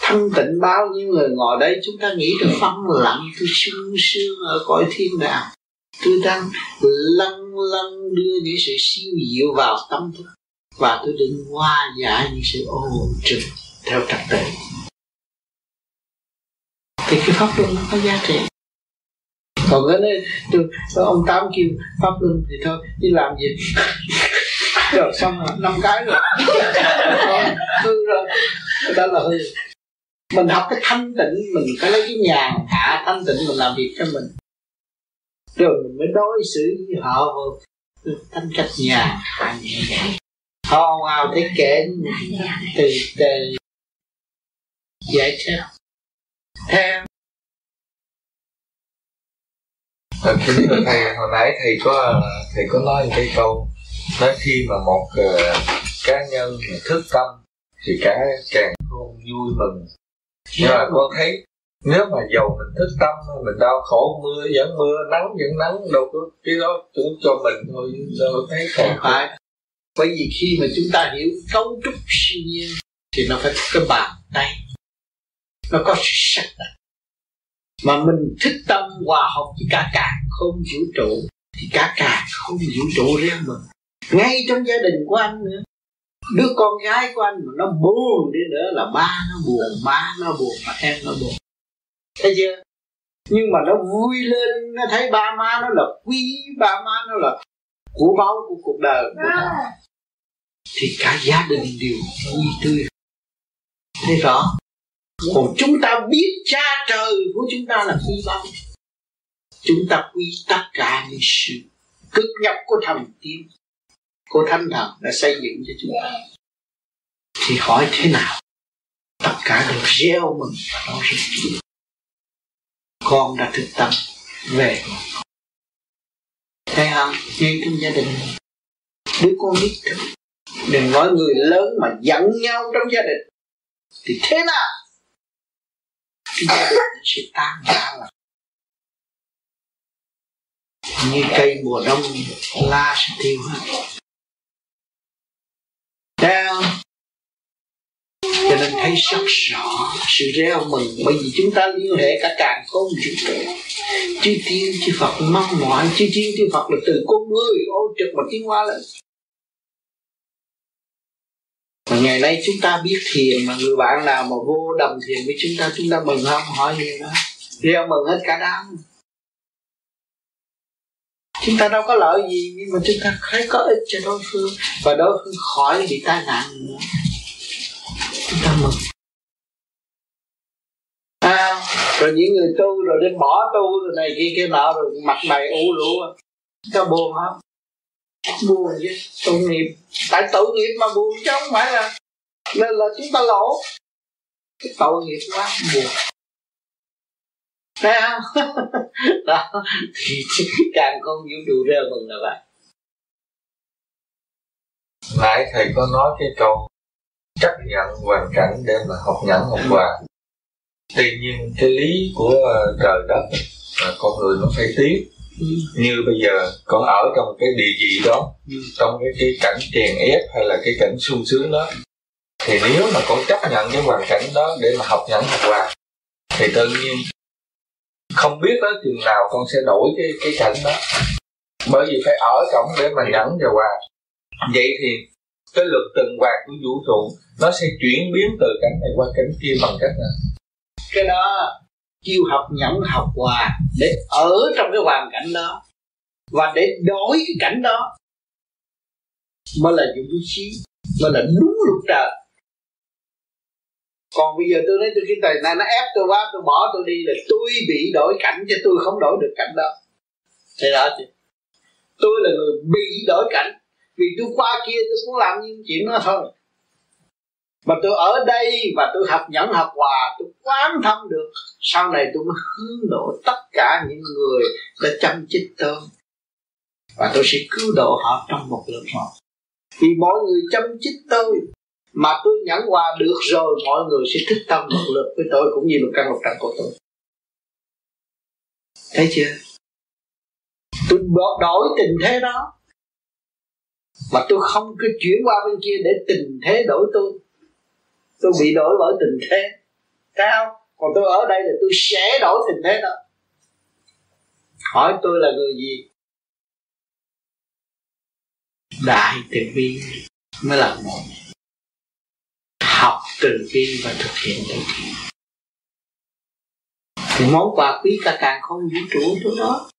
E: Thanh tịnh bao nhiêu người ngồi đây chúng ta nghĩ được phân lặng tôi sương sương ở cõi thiên đàng tôi đang lăn lăn đưa những sự siêu diệu vào tâm thức và tôi định hòa giải những sự ô trực theo trật tự. Thì cái pháp luân nó có giá trị. Còn cái này tôi, ông tám kêu pháp luân thì thôi đi làm gì? <laughs> Rồi xong rồi năm cái rồi. Hư rồi. Đó là hư mình học cái thanh tịnh mình phải lấy cái nhàn hạ thanh tịnh mình làm việc cho mình rồi mình mới đối xử với họ thanh cách nhà, họ vào thấy kể từ từ giải thích. Theo
A: kính thưa thầy hồi nãy thầy có thầy có nói một cái câu nói khi mà một uh, cá nhân thức tâm thì cả càng không vui mừng. Nhưng mà con thấy nếu mà dầu mình thức tâm, mình đau khổ, mưa vẫn mưa, nắng vẫn nắng, đâu có cái đó cũng cho mình thôi, đâu thấy
E: còn phải. Bởi vì khi mà chúng ta hiểu cấu trúc siêu nhiên, thì nó phải có cái bàn tay. Nó có sự sắc đặt mà mình thức tâm hòa hợp với cả cả không vũ trụ, thì cả cả không vũ trụ riêng mình. Ngay trong gia đình của anh nữa. Đứa con gái của anh mà nó buồn đi nữa là ba nó buồn má nó buồn, mà em nó buồn thấy chưa? Nhưng mà nó vui lên nó thấy ba má nó là quý ba má nó là của báu của cuộc đời của nó thì cả gia đình đều vui tươi. Thấy rõ? Còn chúng ta biết cha trời của chúng ta là quý báu. Chúng ta quý tất cả những sự cực nhập của thần tiên của thánh thần đã xây dựng cho chúng ta. Thì hỏi thế nào? Tất cả đều gieo mừng và nói nhiều con đã thực tâm về. Thấy không ngay trong gia đình, đứa con biết thức đừng nói người lớn mà giận nhau trong gia đình. Thì thế nào? Cái gia đình sẽ tan ra là như cây mùa đông la sẽ tiêu hết Thấy cho nên thấy rất rõ sự reo mừng Bởi vì chúng ta liên hệ cả càng không vũ trụ Chư tiên, chư Phật mong mỏi. Chư tiên, chư Phật là từ con người ô trực mà tiến hóa lên. Mà ngày nay chúng ta biết thiền mà người bạn nào mà vô đồng thiền với chúng ta chúng ta mừng không hỏi gì đó reo mừng hết cả đám. Chúng ta đâu có lợi gì nhưng mà chúng ta thấy có ích cho đối phương và đối phương khỏi bị tai nạn nữa mừng à, rồi những người tu rồi đến bỏ tu rồi này kia kia nọ rồi mặt mày u lũ có buồn không buồn chứ tội nghiệp. Tại tội nghiệp mà buồn chứ không phải là nên là chúng ta lỗ. Cái tội nghiệp quá buồn. Thấy không? <laughs> Đó thì <laughs> càng không vũ trụ rơi mừng là vậy
A: nãy thầy có nói cái câu chấp nhận hoàn cảnh để mà học nhẫn học hòa tuy nhiên cái lý của ờ, trời đất là con người nó phải tiếp ừ. như bây giờ con ở trong cái địa vị đó ừ. trong cái cái cảnh chèn ép hay là cái cảnh sung sướng đó, thì nếu mà con chấp nhận cái hoàn cảnh đó để mà học nhẫn học hòa thì tự nhiên không biết tới chừng nào con sẽ đổi cái cái cảnh đó bởi vì phải ở trong để mà nhẫn và hòa vậy thì cái luật tuần hoàn của vũ trụ nó sẽ chuyển biến từ cảnh này qua cảnh kia bằng cách nào?
E: Cái đó kêu học nhẫn học hòa để ở trong cái hoàn cảnh đó và để đổi cái cảnh đó. Mới là dũng khí mới là đúng luật trời. Còn bây giờ tôi nói tôi cái tài này, nó ép tôi quá, tôi bỏ tôi đi là tôi bị đổi cảnh chứ tôi không đổi được cảnh đó. Thế đó chứ tôi là người bị đổi cảnh. Vì tôi qua kia tôi cũng làm những chuyện đó thôi mà tôi ở đây và tôi học nhẫn học hòa, tôi quán thông được. Sau này tôi mới hướng độ tất cả những người đã chăm chích tôi. Và tôi sẽ cứu độ họ trong một lần một vì mọi người chăm chích tôi mà tôi nhẫn hòa được rồi, mọi người sẽ thích tâm một lực với tôi cũng như một căn một trần của tôi. Thấy chưa? Tôi đổi tình thế đó. Mà tôi không cứ chuyển qua bên kia để tình thế đổi tôi tôi bị đổi bởi tình thế. Thấy không còn tôi ở đây là tôi sẽ đổi tình thế đó. Hỏi tôi là người gì? Đại từ bi mới là một. Học từ bi và thực hiện từ bi. Thì món quà quý cả càng không vũ trụ chỗ đó.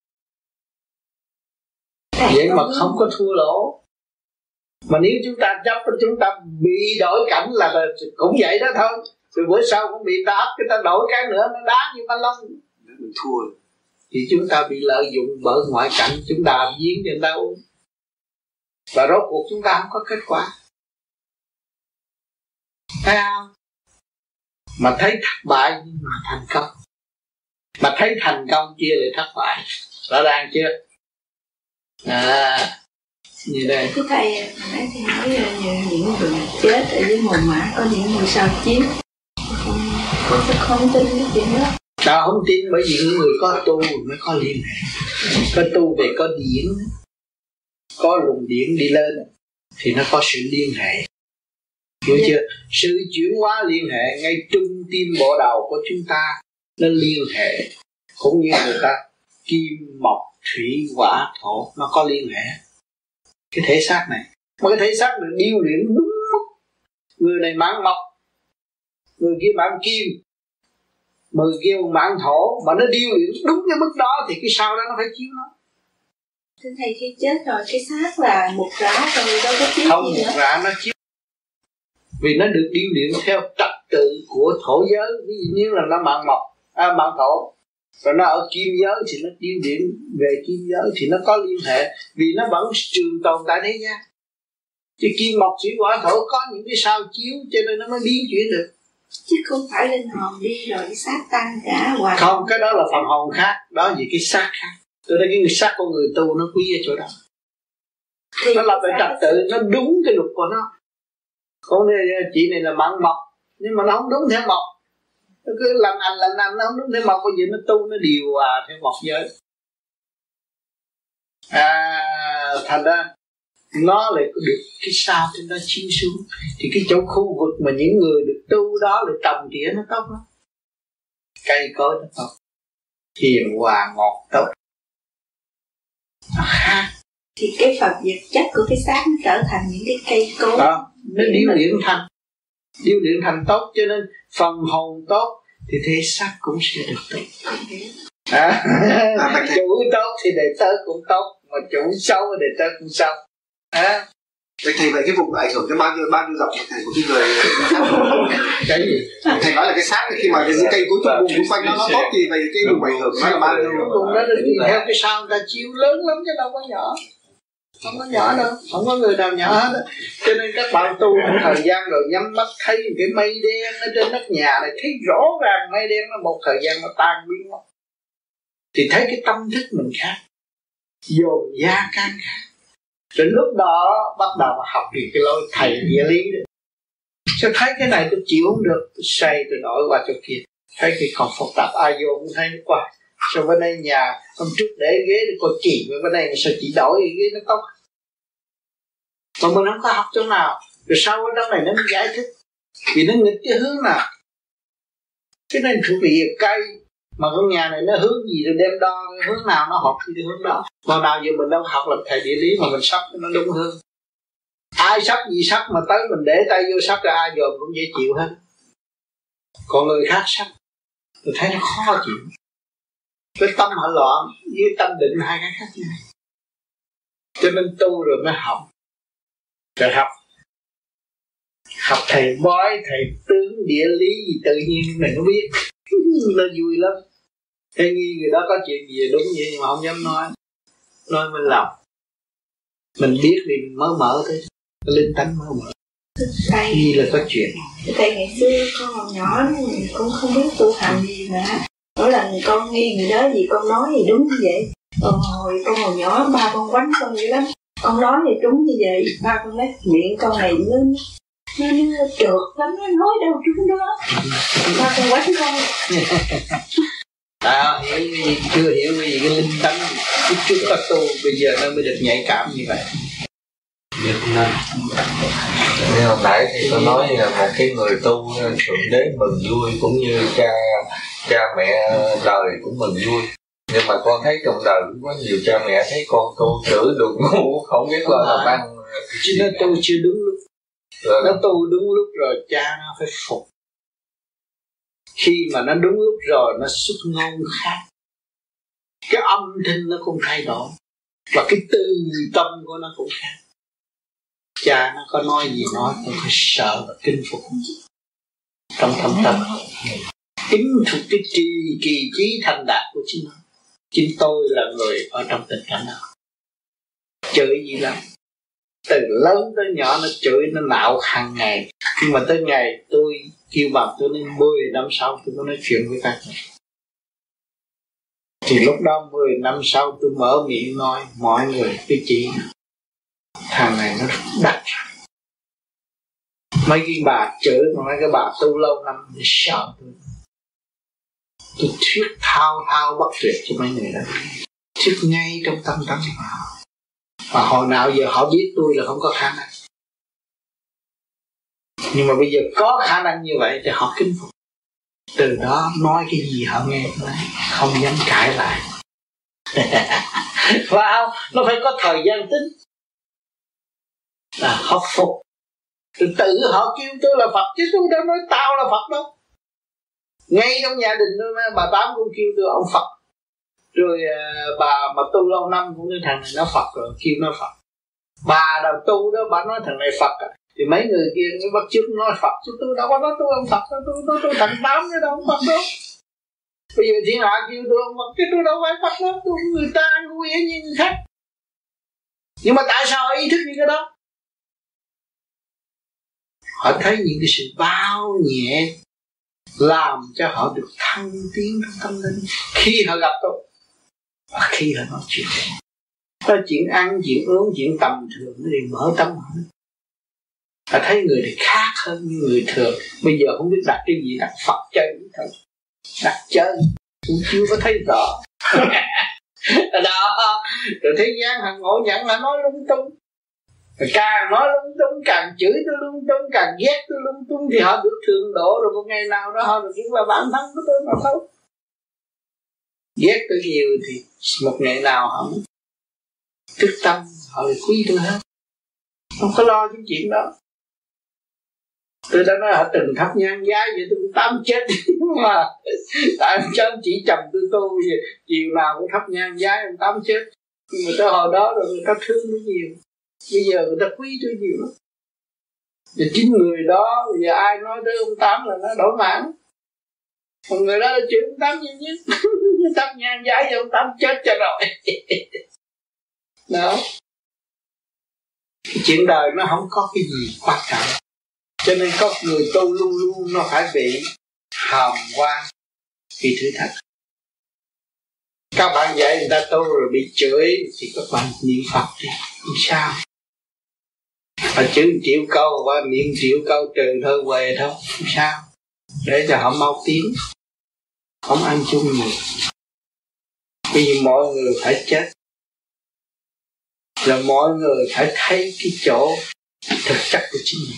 E: Vậy mà không có thua lỗ mà nếu chúng ta chấp chúng ta bị đổi cảnh là cũng vậy đó thôi. Rồi bữa sau cũng bị ta ấp cái ta đổi cái nữa nó đá như ba lông.
F: Mình thua.
E: Thì chúng ta bị lợi dụng bởi ngoại cảnh chúng ta giếng cho người ta uống và rốt cuộc chúng ta không có kết quả. Thấy không? Mà thấy thất bại nhưng mà thành công. Mà thấy thành công kia lại thất bại. Rõ ràng chưa? À như đây
C: thưa thầy nãy thầy nói là những người chết ở dưới mồ mã có những người sao chiến con sẽ không tin cái chuyện đó.
E: Tao không tin bởi vì những người có tu mới có liên hệ. Có tu về có điển Có luồng điển đi lên Thì nó có sự liên hệ. Hiểu chưa? Sự chuyển hóa liên hệ ngay trung tim bộ đầu của chúng ta Nó liên hệ. Cũng như người ta Kim, mộc, thủy, hỏa, thổ Nó có liên hệ Cái thể xác này. Mà cái thể xác này điêu luyện đúng Người này mang mộc Người kia mang kim Người kia mang thổ Mà nó điêu luyện đúng cái mức đó Thì cái sau đó nó phải chiếu nó.
C: Thưa thầy khi chết rồi cái xác là một rã rồi đâu có chiếu
E: Không
C: gì
E: một rã nó chiếu. Vì nó được điêu luyện theo trật tự của thổ giới. Ví dụ như là nó mạng mộc à, mạng thổ rồi nó ở kim giới thì nó điêu luyện về kim giới thì nó có liên hệ vì nó vẫn trường tồn tại thế gian chứ kim mộc thủy hỏa thổ có những cái sao chiếu cho nên nó mới biến chuyển được.
C: Chứ không phải linh hồn đi rồi cái xác tan cả hoài.
E: Không cái đó là phần hồn khác đó vì cái xác khác. Tôi thấy cái người xác của người tu nó quý ở chỗ đó.
C: Thì
E: nó lập về trật tự nó đúng cái luật của nó. Này chị này là mạng mộc nhưng mà nó không đúng theo mộc nó cứ lần anh lần anh nó không đúng theo mộc bây giờ nó tu nó điều hòa theo mộc giới. À thành ra nó lại có được cái sao trên đó chiếu xuống. Thì cái chỗ khu vực mà những người được tu đó lại trồng tỉa nó tốt lắm. Cây cối nó tốt. Hiền hòa ngọt tốt. Nó khác.
C: Thì cái phần vật chất của cái xác nó trở thành những cái cây cối.
E: Đó nó điêu luyện thành điêu luyện thành tốt cho nên phần hồn tốt thì thể xác cũng sẽ được tốt. À, chủ tốt thì đệ tớ cũng tốt mà chủ xấu để tớ cũng xấu. À,
F: Vậy thầy vậy cái vùng ảnh hưởng đến bao nhiêu bao nhiêu dọc thầy của cái người <laughs>
E: cái gì?
F: Thầy nói là cái xác khi mà cái cây cuối cùng vùng xung quanh nó nó tốt thì vậy cái vùng ảnh hưởng nó là bao nhiêu?
E: Vùng đó là tùy theo cái sao người ta chiếu lớn lắm chứ đâu có nhỏ không có nhỏ đâu. Không có người nào nhỏ hết á. Cho nên các bạn tu một thời gian rồi nhắm mắt thấy cái mây đen ở trên nóc nhà này, thấy rõ ràng mây đen nó một thời gian nó tan biến mất. Thì thấy cái tâm thức mình khác, dồn gia can khác. Rồi lúc đó bắt đầu học được cái lối thầy địa lý được. Cho thấy cái này tôi chịu không được? Tôi xây tôi đổi qua chỗ kia. Thấy cái còn phức tạp ai vô cũng thấy nó qua sao bên đây nhà, hôm trước để ghế để coi kỳ, bên đây mà sao chỉ đổi ghế nó tốt? Mà mình không có học chỗ nào? Rồi sau cái đó này nó mới giải thích. Vì nó nghịch cái hướng nào? Cái này thuộc về cây, mà con nhà này nó hướng gì rồi đem đo cái hướng nào, nó học thì hướng đó. Mà nào giờ mình đâu học làm thầy địa lý mà mình sắp nó đúng hơn. Ai sắp gì sắp mà tới mình để tay vô sắp là ai dòm cũng dễ chịu hết. Còn người khác sắp, tôi thấy nó khó chịu cái tâm họ loạn với tâm định hai cái khác nhau. Cho nên tu rồi mới học. Rồi học. Học thầy bói thầy tướng địa lý gì tự nhiên mình nó biết. <laughs> Nó vui lắm. Thế nghi người đó có chuyện gì đúng vậy nhưng mà không dám nói. Nói mình lòng mình biết thì mình mới mở tới linh tánh mới mở.
C: Thầy,
E: nghi là có chuyện.
C: thầy ngày xưa con còn nhỏ mình cũng không biết tu hành gì mà mỗi lần con nghi người đó gì con nói thì đúng như vậy. Còn hồi con còn nhỏ ba con quánh con dữ lắm. Con nói thì đúng như vậy. Ba con nói miệng con này nó nó, nó trượt lắm nó nói đâu trúng đó. Ba con quánh con. <laughs>
E: À hiểu gì chưa hiểu cái gì cái linh tánh lúc trước có tu bây giờ nó mới được nhạy cảm như vậy.
G: Việt Nam
A: Như hồi nãy thì tôi nói là một cái người tu thượng đế mừng vui cũng như cha cha mẹ đời cũng mừng vui. Nhưng mà con thấy trong đời cũng có nhiều cha mẹ thấy con tu chữ được <laughs> ngu không biết lo làm ăn.
E: chứ nó tu chưa đúng lúc.
A: Rồi
E: nó tu đúng lúc rồi cha nó phải phục. Khi mà nó đúng lúc rồi nó xuất ngôn khác. Cái âm thanh nó cũng thay đổi và cái tư tâm của nó cũng khác. Cha nó có nói gì nói cũng phải sợ và kinh phục trong thâm tâm chính thuộc cái kỳ kỳ trí thành đạt của chính nó. Chính tôi là người ở trong tình cảnh đó. Chửi gì lắm. Từ lớn tới nhỏ nó chửi, nó nạo hàng ngày. Nhưng mà tới ngày tôi kêu bằng tôi đến 10 năm sau tôi có nói chuyện với các bạn thì lúc đó 10 năm sau tôi mở miệng nói, mọi người cái chị thằng này nó đặt mấy cái bà chửi mà mấy cái bà tu lâu năm thì sợ tôi tôi thuyết thao thao bất tuyệt cho mấy người đó. Thuyết ngay trong tâm tâm họ. Mà hồi nào giờ họ biết tôi là không có khả năng. Nhưng mà bây giờ có khả năng như vậy thì họ kính phục. Từ đó nói cái gì họ nghe không dám cãi lại. <laughs> Phải không? Nó phải có thời gian tính. Là họ phục. Từ tự họ kêu tôi là phật, chứ tôi đâu nói tao là phật đâu ngay trong gia đình tôi bà tám cũng kêu tôi ông phật. Rồi à, bà mà tu lâu năm cũng nói thằng này nó phật rồi, kêu nó phật. Bà đầu tu đó, bà nói thằng này phật à. thì mấy người kia nó bắt chước nói phật. Chứ tôi đâu có nói tôi ông phật đâu tôi tôi tôi thằng tám chứ đâu ông phật đâu. Bây giờ thiên hạ kêu tôi ông phật chứ tôi đâu phải phật đâu tôi người ta vui như người khác. Nhưng mà tại sao họ ý thức như cái đó? Họ thấy những cái sự bao nhẹ làm cho họ được thăng tiến trong tâm linh. Khi họ gặp tôi, và khi họ nói chuyện có chuyện ăn, chuyện uống, chuyện tầm thường, nó đều mở tâm họ và thấy người này khác hơn người thường. Bây giờ không biết đặt cái gì, đặt phật chơi thôi đặt chơi. Cũng chưa có thấy rõ. <laughs> Đó. Rồi thế gian hàng ngộ nhận là nói lung tung càng nói lung tung, càng chửi tôi lung tung, càng ghét tôi lung tung, thì họ được thường độ rồi một ngày nào đó họ được chứng là bản thân của tôi mà thôi. Ghét tôi nhiều thì một ngày nào họ thức tâm, họ lại quý tôi hết. Không có lo những chuyện đó. Tôi đã nói họ từng thắp nhang giá vậy tôi cũng tám chết. <laughs> Mà tại cho chỉ chồng tôi tu gì chiều nào cũng thắp nhang giá em tám chết. Nhưng mà tới hồi đó rồi người ta thương nó nhiều bây giờ người ta quý tôi nhiều lắm. Và chính người đó, bây giờ ai nói tới ông tám là nó đổi mãn còn người đó là chuyện ông tám nhiều nhất. <laughs> Tám nhan giải cho ông tám chết cho rồi. <laughs> Đó. Chuyện đời nó không có cái gì quan trọng. Cho nên có người tu luôn luôn nó phải bị hàm quan khi thử thách. Các bạn dạy người ta tu rồi bị chửi thì các bạn niệm phật đi không sao họ chữ triệu câu qua miệng triệu câu trừ thôi về thôi không sao. Để cho họ mau tiến. Không ăn chung gì vì mọi người phải chết. Là mọi người phải thấy cái chỗ thực chất của chính mình.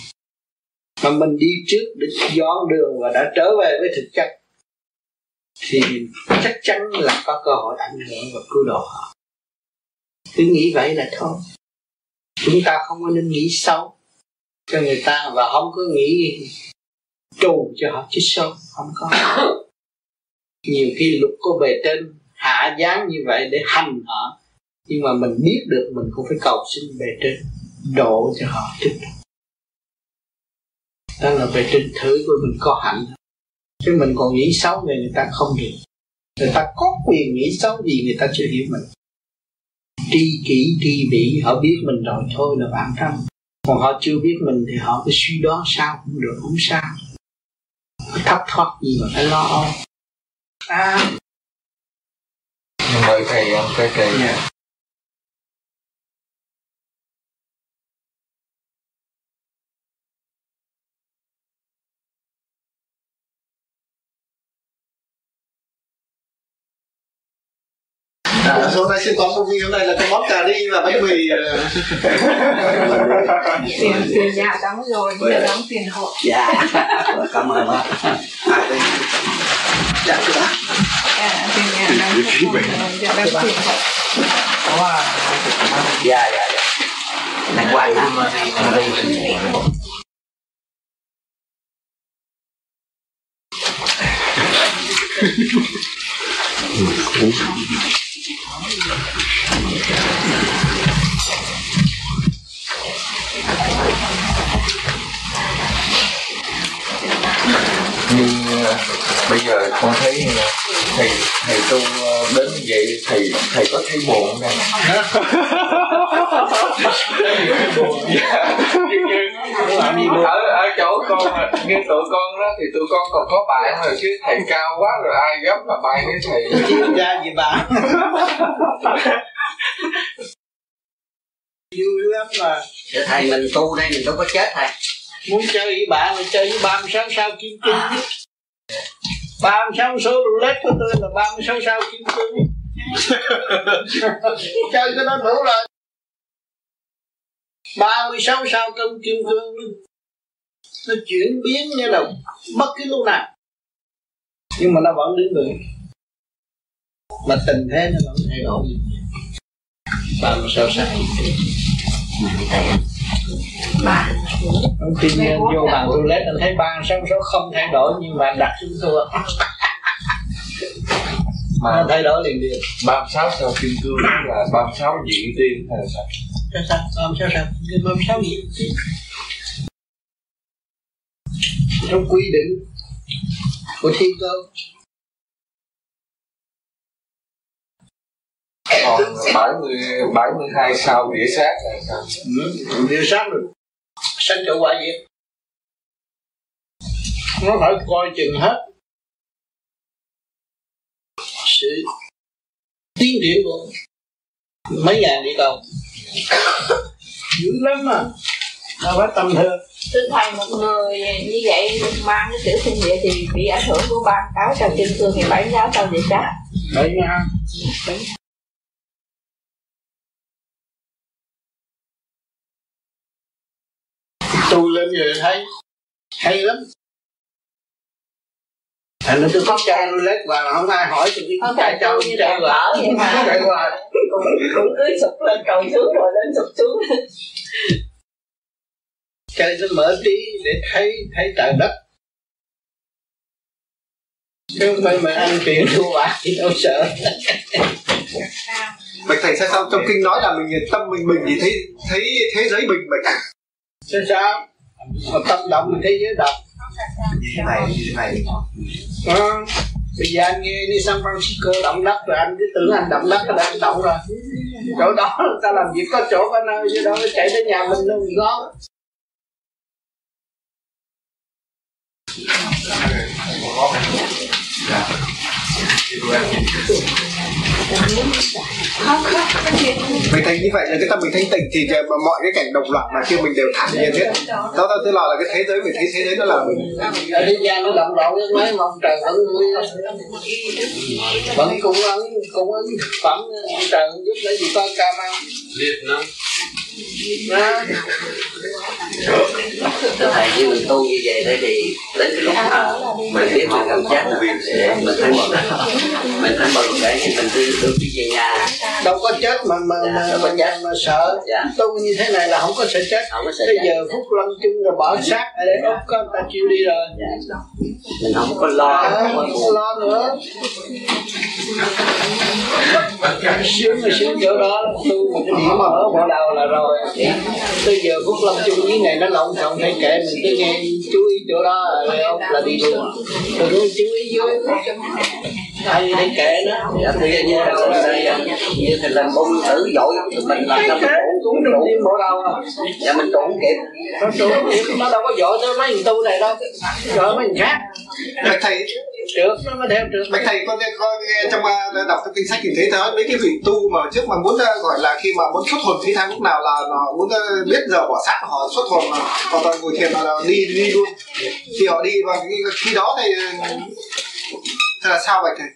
E: Mà mình đi trước để dọn đường và đã trở về với thực chất, thì chắc chắn là có cơ hội ảnh hưởng và cứu độ họ. Cứ nghĩ vậy là thôi chúng ta không có nên nghĩ xấu cho người ta và không có nghĩ trù cho họ chết sâu không có. <coughs> Nhiều khi luật có bề trên hạ giáng như vậy để hành họ nhưng mà mình biết được mình cũng phải cầu xin bề trên độ cho họ trước. Đó là bề trên thử của mình có hạnh. Chứ mình còn nghĩ xấu về người ta không được. Người ta có quyền nghĩ xấu gì người ta chưa hiểu mình tri kỷ tri vị họ biết mình rồi thôi là bản thân. Còn họ chưa biết mình thì họ cứ suy đoán sao cũng được không sao. Thấp thoát gì mà phải lo. Âu à.
A: Mời thầy ông cái
E: yeah.
F: À, hôm nay xin toán công viên hôm nay là có món cà ri và bánh mì
C: tiền tiền nhà đóng rồi bây giờ đóng tiền hộ.
D: Dạ. Cảm ơn bác
F: dạ bác.
C: À, tiền nhà đóng rồi giờ đóng tiền hộ.
D: Dạ dạ dạ. Đàng hoàng ha
A: nhưng uh, bây giờ con thấy uh, thầy thầy tu uh, đến như vậy thầy thầy có thấy buồn không ở ở <laughs> chỗ con như tụi con đó thì tụi con còn có bạn rồi chứ thầy cao quá rồi ai gấp mà bay với thầy.
E: Chứ ra gì bà? Vui lắm mà.
D: Để thầy mình tu đây mình đâu có chết thầy.
E: Muốn chơi với bạn thì chơi với ba mươi sáu sao kim cương. Ba mươi sáu số roulette của tôi là ba mươi sáu sao kim cương. <laughs> Chơi cái đó đủ rồi. Ba mươi sáu sao cân kim cương nó chuyển biến như là bất cứ lúc nào. Nhưng mà nó vẫn đứng vững mà tình thế nó vẫn thay đổi. Ba mươi sáu sao
C: bà.
E: Ông tin nhân vô bàn roulette anh thấy ba sáu số không thay đổi nhưng mà đặt xuống thua. Mà nó thay đổi liền liền
A: ba mươi sáu sao kim cương là ba sáu diện tiên hay là sao?
E: Sao sao? Ba sáu sao ba sáu gì trong quy định của thiên cơ
A: còn bảy mươi bảy mươi hai sao địa sát là sao
E: ừ, điều sát rồi. Sanh chỗ quả diệt nó phải coi chừng hết. Sự tiến triển của mấy ngàn địa cầu. Dữ lắm mà đâu phải tầm thường
C: tôi thầy một người như vậy mang cái tiểu sinh vậy thì bị ảnh hưởng của ba cáo trào kim cương thì bảy giáo sao vậy cha
E: đấy nha tu lên rồi thấy hay lắm. Thành ra tôi có chơi roulette và không ai hỏi tôi đi
C: không
E: chạy tôi
C: như
E: và
C: mở vậy mà.
E: Chạy
C: cũng cũng cứ sụp lên cầu xuống rồi lên sụp xuống
E: cho mở trí để thấy thấy trời đất. Chứ không phải mà ăn tiền <laughs> thua bạc thì đâu sợ. <laughs>
F: Bạch thầy sao sao trong kinh nói là mình tâm mình bình thì thấy thấy thế giới bình bạch
E: sao sao? Mà tâm động thì thế giới động.
D: Như thế này như thế này?
E: À, bây giờ anh nghe đi San Francisco động đất rồi anh cứ tưởng anh động đất là anh động rồi. Chỗ đó <laughs> ta làm việc có chỗ có nơi chứ đâu chạy tới nhà mình đâu mình
F: mình thấy như vậy là cái tâm mình thanh tịnh thì mọi cái cảnh động loạn mà kia mình đều thản nhiên hết. Đó đó tức là, là cái thế giới mình thấy thế giới nó là mình.
E: Ở thế gian nó động loạn cái mấy mà ông trời vẫn vẫn cung ứng cung ứng thực phẩm ông trời giúp lấy gì cam ăn.
G: Liệt lắm
D: thầy với mình tu như vậy đấy thì đến cái lúc thờ mình biết mình gần chết rồi mình thấy mừng mình thấy mừng để thì mình đi được đi về nhà
E: đâu có chết mà mà mà, mà, mà, mà sợ.
D: Dạ.
E: tu như thế này là không có sợ chết.
D: Không có sợ
E: bây giờ phút lâm chung rồi bỏ xác ở đây ốc có người ta chịu đi rồi.
D: Mình không có lo
E: à,
D: không có
E: lo nữa. Sướng là sướng chỗ đó. Tu một cái điểm mà ở bộ đầu là rồi tới giờ phút lâm chung với này nó lộn xộn thay kệ mình cứ nghe chú ý chỗ đó là leo là đi luôn. Rồi cứ chú ý vô ai thay kệ nó?
D: Dạ giờ như đâu là đây như thầy làm bông tử dội mình làm trụ
E: cũng đừng đi bộ đầu à?
D: Dạ mình trụ không kịp
E: nó trụ nó đâu có dội tới mấy thằng tu này đâu. Dội mấy thằng khác.
F: Thầy
E: trượt nó mới theo trượt
F: bạch thầy con con nghe trong uh, đọc trong kinh sách thì thấy nói mấy cái vị tu mà trước mà muốn uh, gọi là khi mà muốn xuất hồn phi thăng lúc nào là nó muốn uh, biết giờ bỏ xác họ xuất hồn mà họ toàn ngồi thiền là, đi đi luôn. Thì họ đi và khi, khi đó thì thế là sao bạch thầy?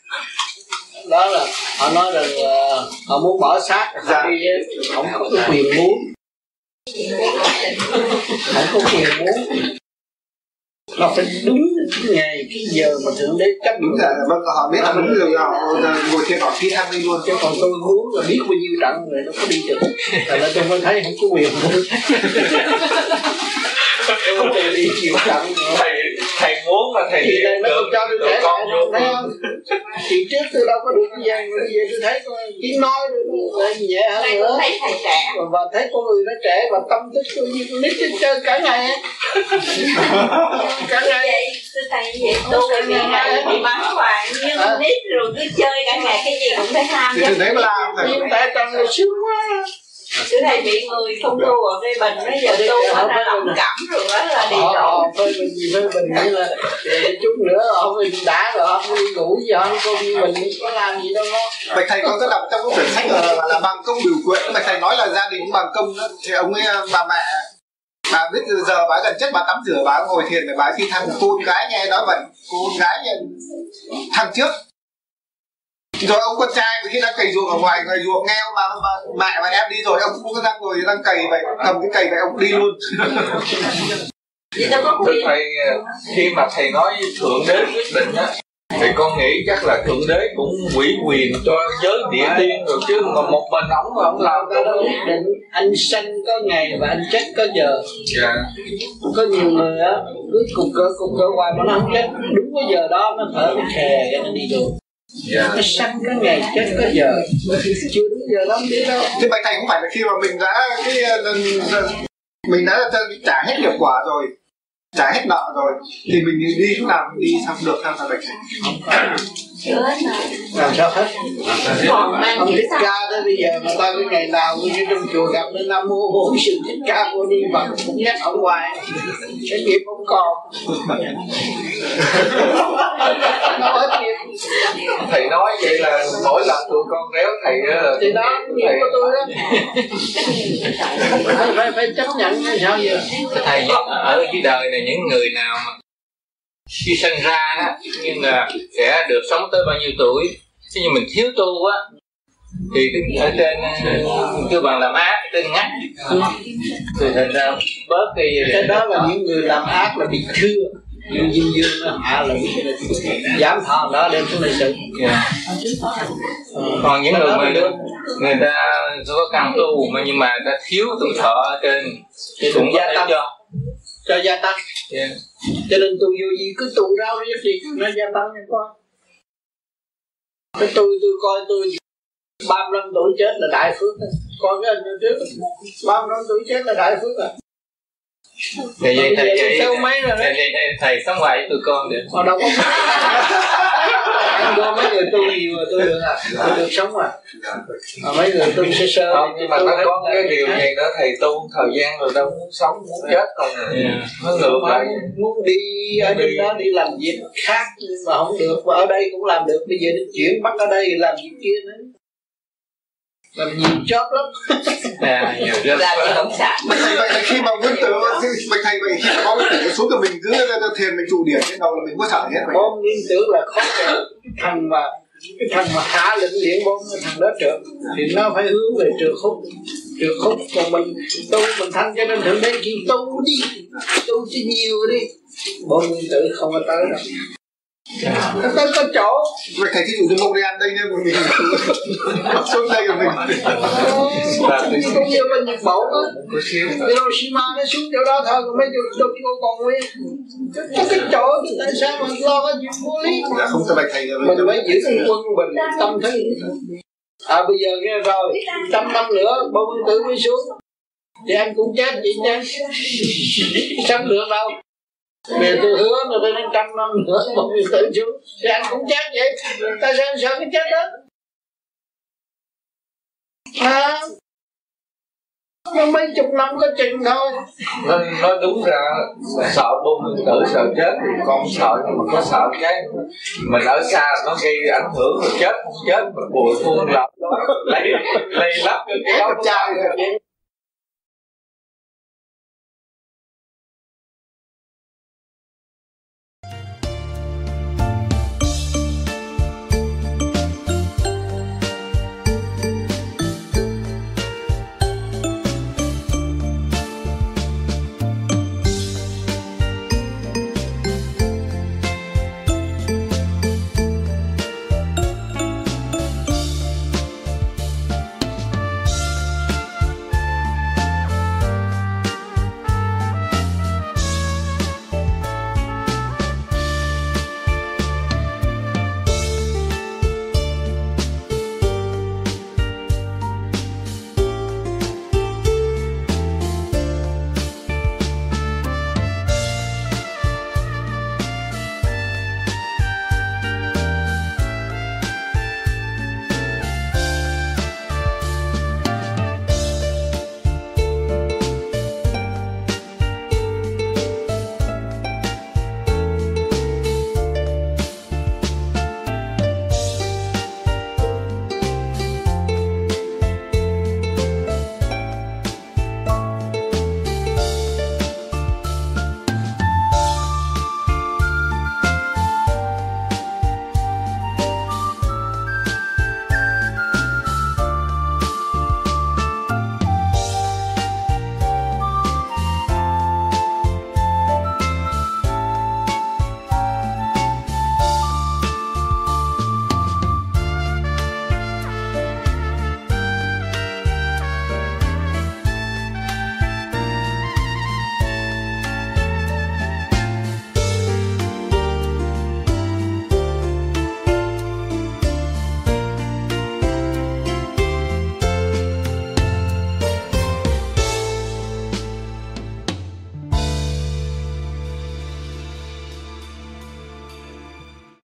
E: Đó là họ nói rằng uh, họ muốn bỏ xác họ
F: Dạ.
E: đi không có quyền muốn. Không có quyền muốn nó phải đúng cái ngày cái giờ mà thượng đế chấp
F: đúng
E: nhận.
F: là vâng họ biết là đúng rồi họ ngồi thiền họ phi thăng đi luôn.
E: Chứ còn tôi muốn là biết bao nhiêu trận rồi nó có đi được. Tại là tôi mới thấy không có quyền. <laughs> Không quyền đi chịu trận nữa.
A: thầy thầy muốn mà thầy
E: thì này nó
A: được
E: không cho tôi
A: được
E: thể
A: con vô.
E: thấy không? Thì trước tôi đâu có được cái gì mà bây giờ tôi thấy có tiếng nói lại nhẹ hơn
C: Thầy
E: nữa.
C: cũng thấy thầy trẻ?
E: Và, và thấy con người nó trẻ và tâm thức tôi như con nít hết trơn cả ngày <laughs> cả ngày.
C: Vậy tôi thầy vậy rồi bị ngày. bị mắng hoài nhưng nít rồi cứ chơi cả ngày cái gì cũng thấy ham
F: thì
C: chứ
F: mà làm thầy.
E: Nhưng tại trong sướng quá
C: tôi thầy bị người không tu ở đây bình bây giờ tu mà ra lòng cảm rồi đó là đi
E: họ
C: rồi.
E: họ phê bình gì phê bình như là để chút nữa họ mình đã rồi không đi ngủ gì họ không đi mình có làm gì đâu. Nó
F: bạch thầy con có đọc trong cái quyển sách là, là, là bằng công biểu quyện bạch thầy nói là gia đình bằng công đó. Thì ông ấy bà mẹ bà biết từ giờ bà gần chết bà tắm rửa bà ngồi thiền để bà khi thằng cô con gái nghe nói vậy. Cô con gái nghe thằng trước rồi ông con trai khi đang cày ruộng ở ngoài ngoài ruộng nghe ông bà, bà mẹ và em đi rồi ông cũng có đang ngồi đang cày vậy cầm cái cày vậy ông đi luôn.
C: Vậy đâu có
A: thưa thầy khi mà thầy nói thượng đế quyết định á thì con nghĩ chắc là thượng đế cũng ủy quyền cho giới địa tiên rồi chứ mà một mình ổng mà ổng làm
E: cái đó quyết định anh sanh có ngày và anh chết có giờ.
A: Dạ.
E: Có nhiều người á cứ cục cỡ cục cỡ hoài mà nó không chết. Đúng cái giờ đó nó thở khè cái nó đi được
A: dạ.
E: Nó sanh có ngày chết có giờ. Chưa đúng giờ không biết đâu.
F: Thế bạch thầy cũng phải là khi mà mình đã cái ờ, mình đã trả hết nghiệp quả rồi trả hết nợ rồi thì mình đi lúc nào mình đi sao được sao là bạch thầy
C: chưa hết rồi
E: làm sao hết?
C: Còn mang
E: ông thích ca tới bây giờ mà ta cái ngày nào cũng như trong chùa gặp nên nam mô bổn sư thích ca cô đi mà cũng nhắc ông hoài. Cái nghiệp không còn. Nó hết nghiệp.
A: Thầy nói vậy là mỗi lần tụi con réo thầy á là
E: thì đó nghiệp
A: thầy
E: của tôi đó. Phải, phải, phải chấp nhận sao giờ
B: thầy ở cái đời này những người nào mà khi sinh ra đó nhưng là sẽ được sống tới bao nhiêu tuổi. Thế nhưng mình thiếu tu á thì cái, ở trên ờ, kêu bằng làm ác trên ngắt. Thì thành ra bớt cái
E: cái đó là những người làm ác là bị thưa như dinh dương nó hạ là giảm thọ đó đem xuống lịch sử.
B: Dạ. còn những người mà người ta có căn tu mà nhưng mà ta thiếu tuổi thọ trên
E: thì
B: cũng
E: gia tăng
B: cho
E: cho gia tăng.
B: Dạ.
E: cho nên tu vô gì cứ tu rau cái gì nó gia tăng nha con. Cái tôi tôi coi tôi 35 tuổi chết là đại phước. Còn cái anh trước 35 tuổi chết là đại phước à
B: Vậy vậy thầy
E: thầy
B: thầy,
E: mấy rồi
B: thầy, thầy, sống với tụi con được
E: Mà đâu có <laughs> Anh có mấy người tu nhiều mà tôi được à? Tôi được sống à? Mà mấy người tu sơ sơ
A: không nhưng mà nó có cái điều gì đó thầy tu thời gian rồi đâu muốn sống muốn chết còn
B: Yeah.
A: nó ngược lại.
E: muốn đi ở trên đó đi làm việc khác nhưng mà không được. Mà ở đây cũng làm được bây giờ nó chuyển bắt ở đây làm việc kia nữa làm nhiều job lắm.
B: À, nhiều rất
C: làm gì không sạch
F: Bạch thầy vậy là khi mà nguyên tử Bạch thầy vậy khi mà có cái tử xuống thì mình cứ ra thiền mình trụ điển trên đầu là mình có sợ hết vậy
E: bom nguyên tử là cái thằng mà cái thằng mà lệnh điện bom cái thằng đó trượt thì nó phải hướng về trượt khúc. Trượt khúc còn mình tu mình thanh cho nên thượng đế kêu tu đi tu cho nhiều đi. Bom nguyên tử không có tới đâu tới có chỗ
F: Bạch thầy thí dụ như Montreal đây nha mình xuống đây rồi mình.
E: Cũng như bên Nhật Bản á Hiroshima nó xuống chỗ đó thôi còn mấy chỗ Tokyo còn nguyên. Có cái chỗ tại sao mình lo cái chuyện vô lý?
F: Dạ không cho Bạch thầy
E: mình phải giữ cái quân bình tâm thế. À bây giờ nghe rồi. Trăm năm nữa bao nguyên tử mới xuống. Thì anh cũng chết chị nha sống được đâu Vì tôi hứa là tôi đến trăm năm nữa bao nguyên tử xuống thì anh cũng chết vậy. Tại sao anh sợ cái chết đó? À, nó mấy chục năm có chừng thôi.
A: Nói, nói đúng ra sợ nguyên tử sợ chết thì con sợ nhưng mà có sợ cái mình ở xa nó gây ảnh hưởng rồi chết không chết mình bùi phun lập lấy lấy lắp cái đó
F: trai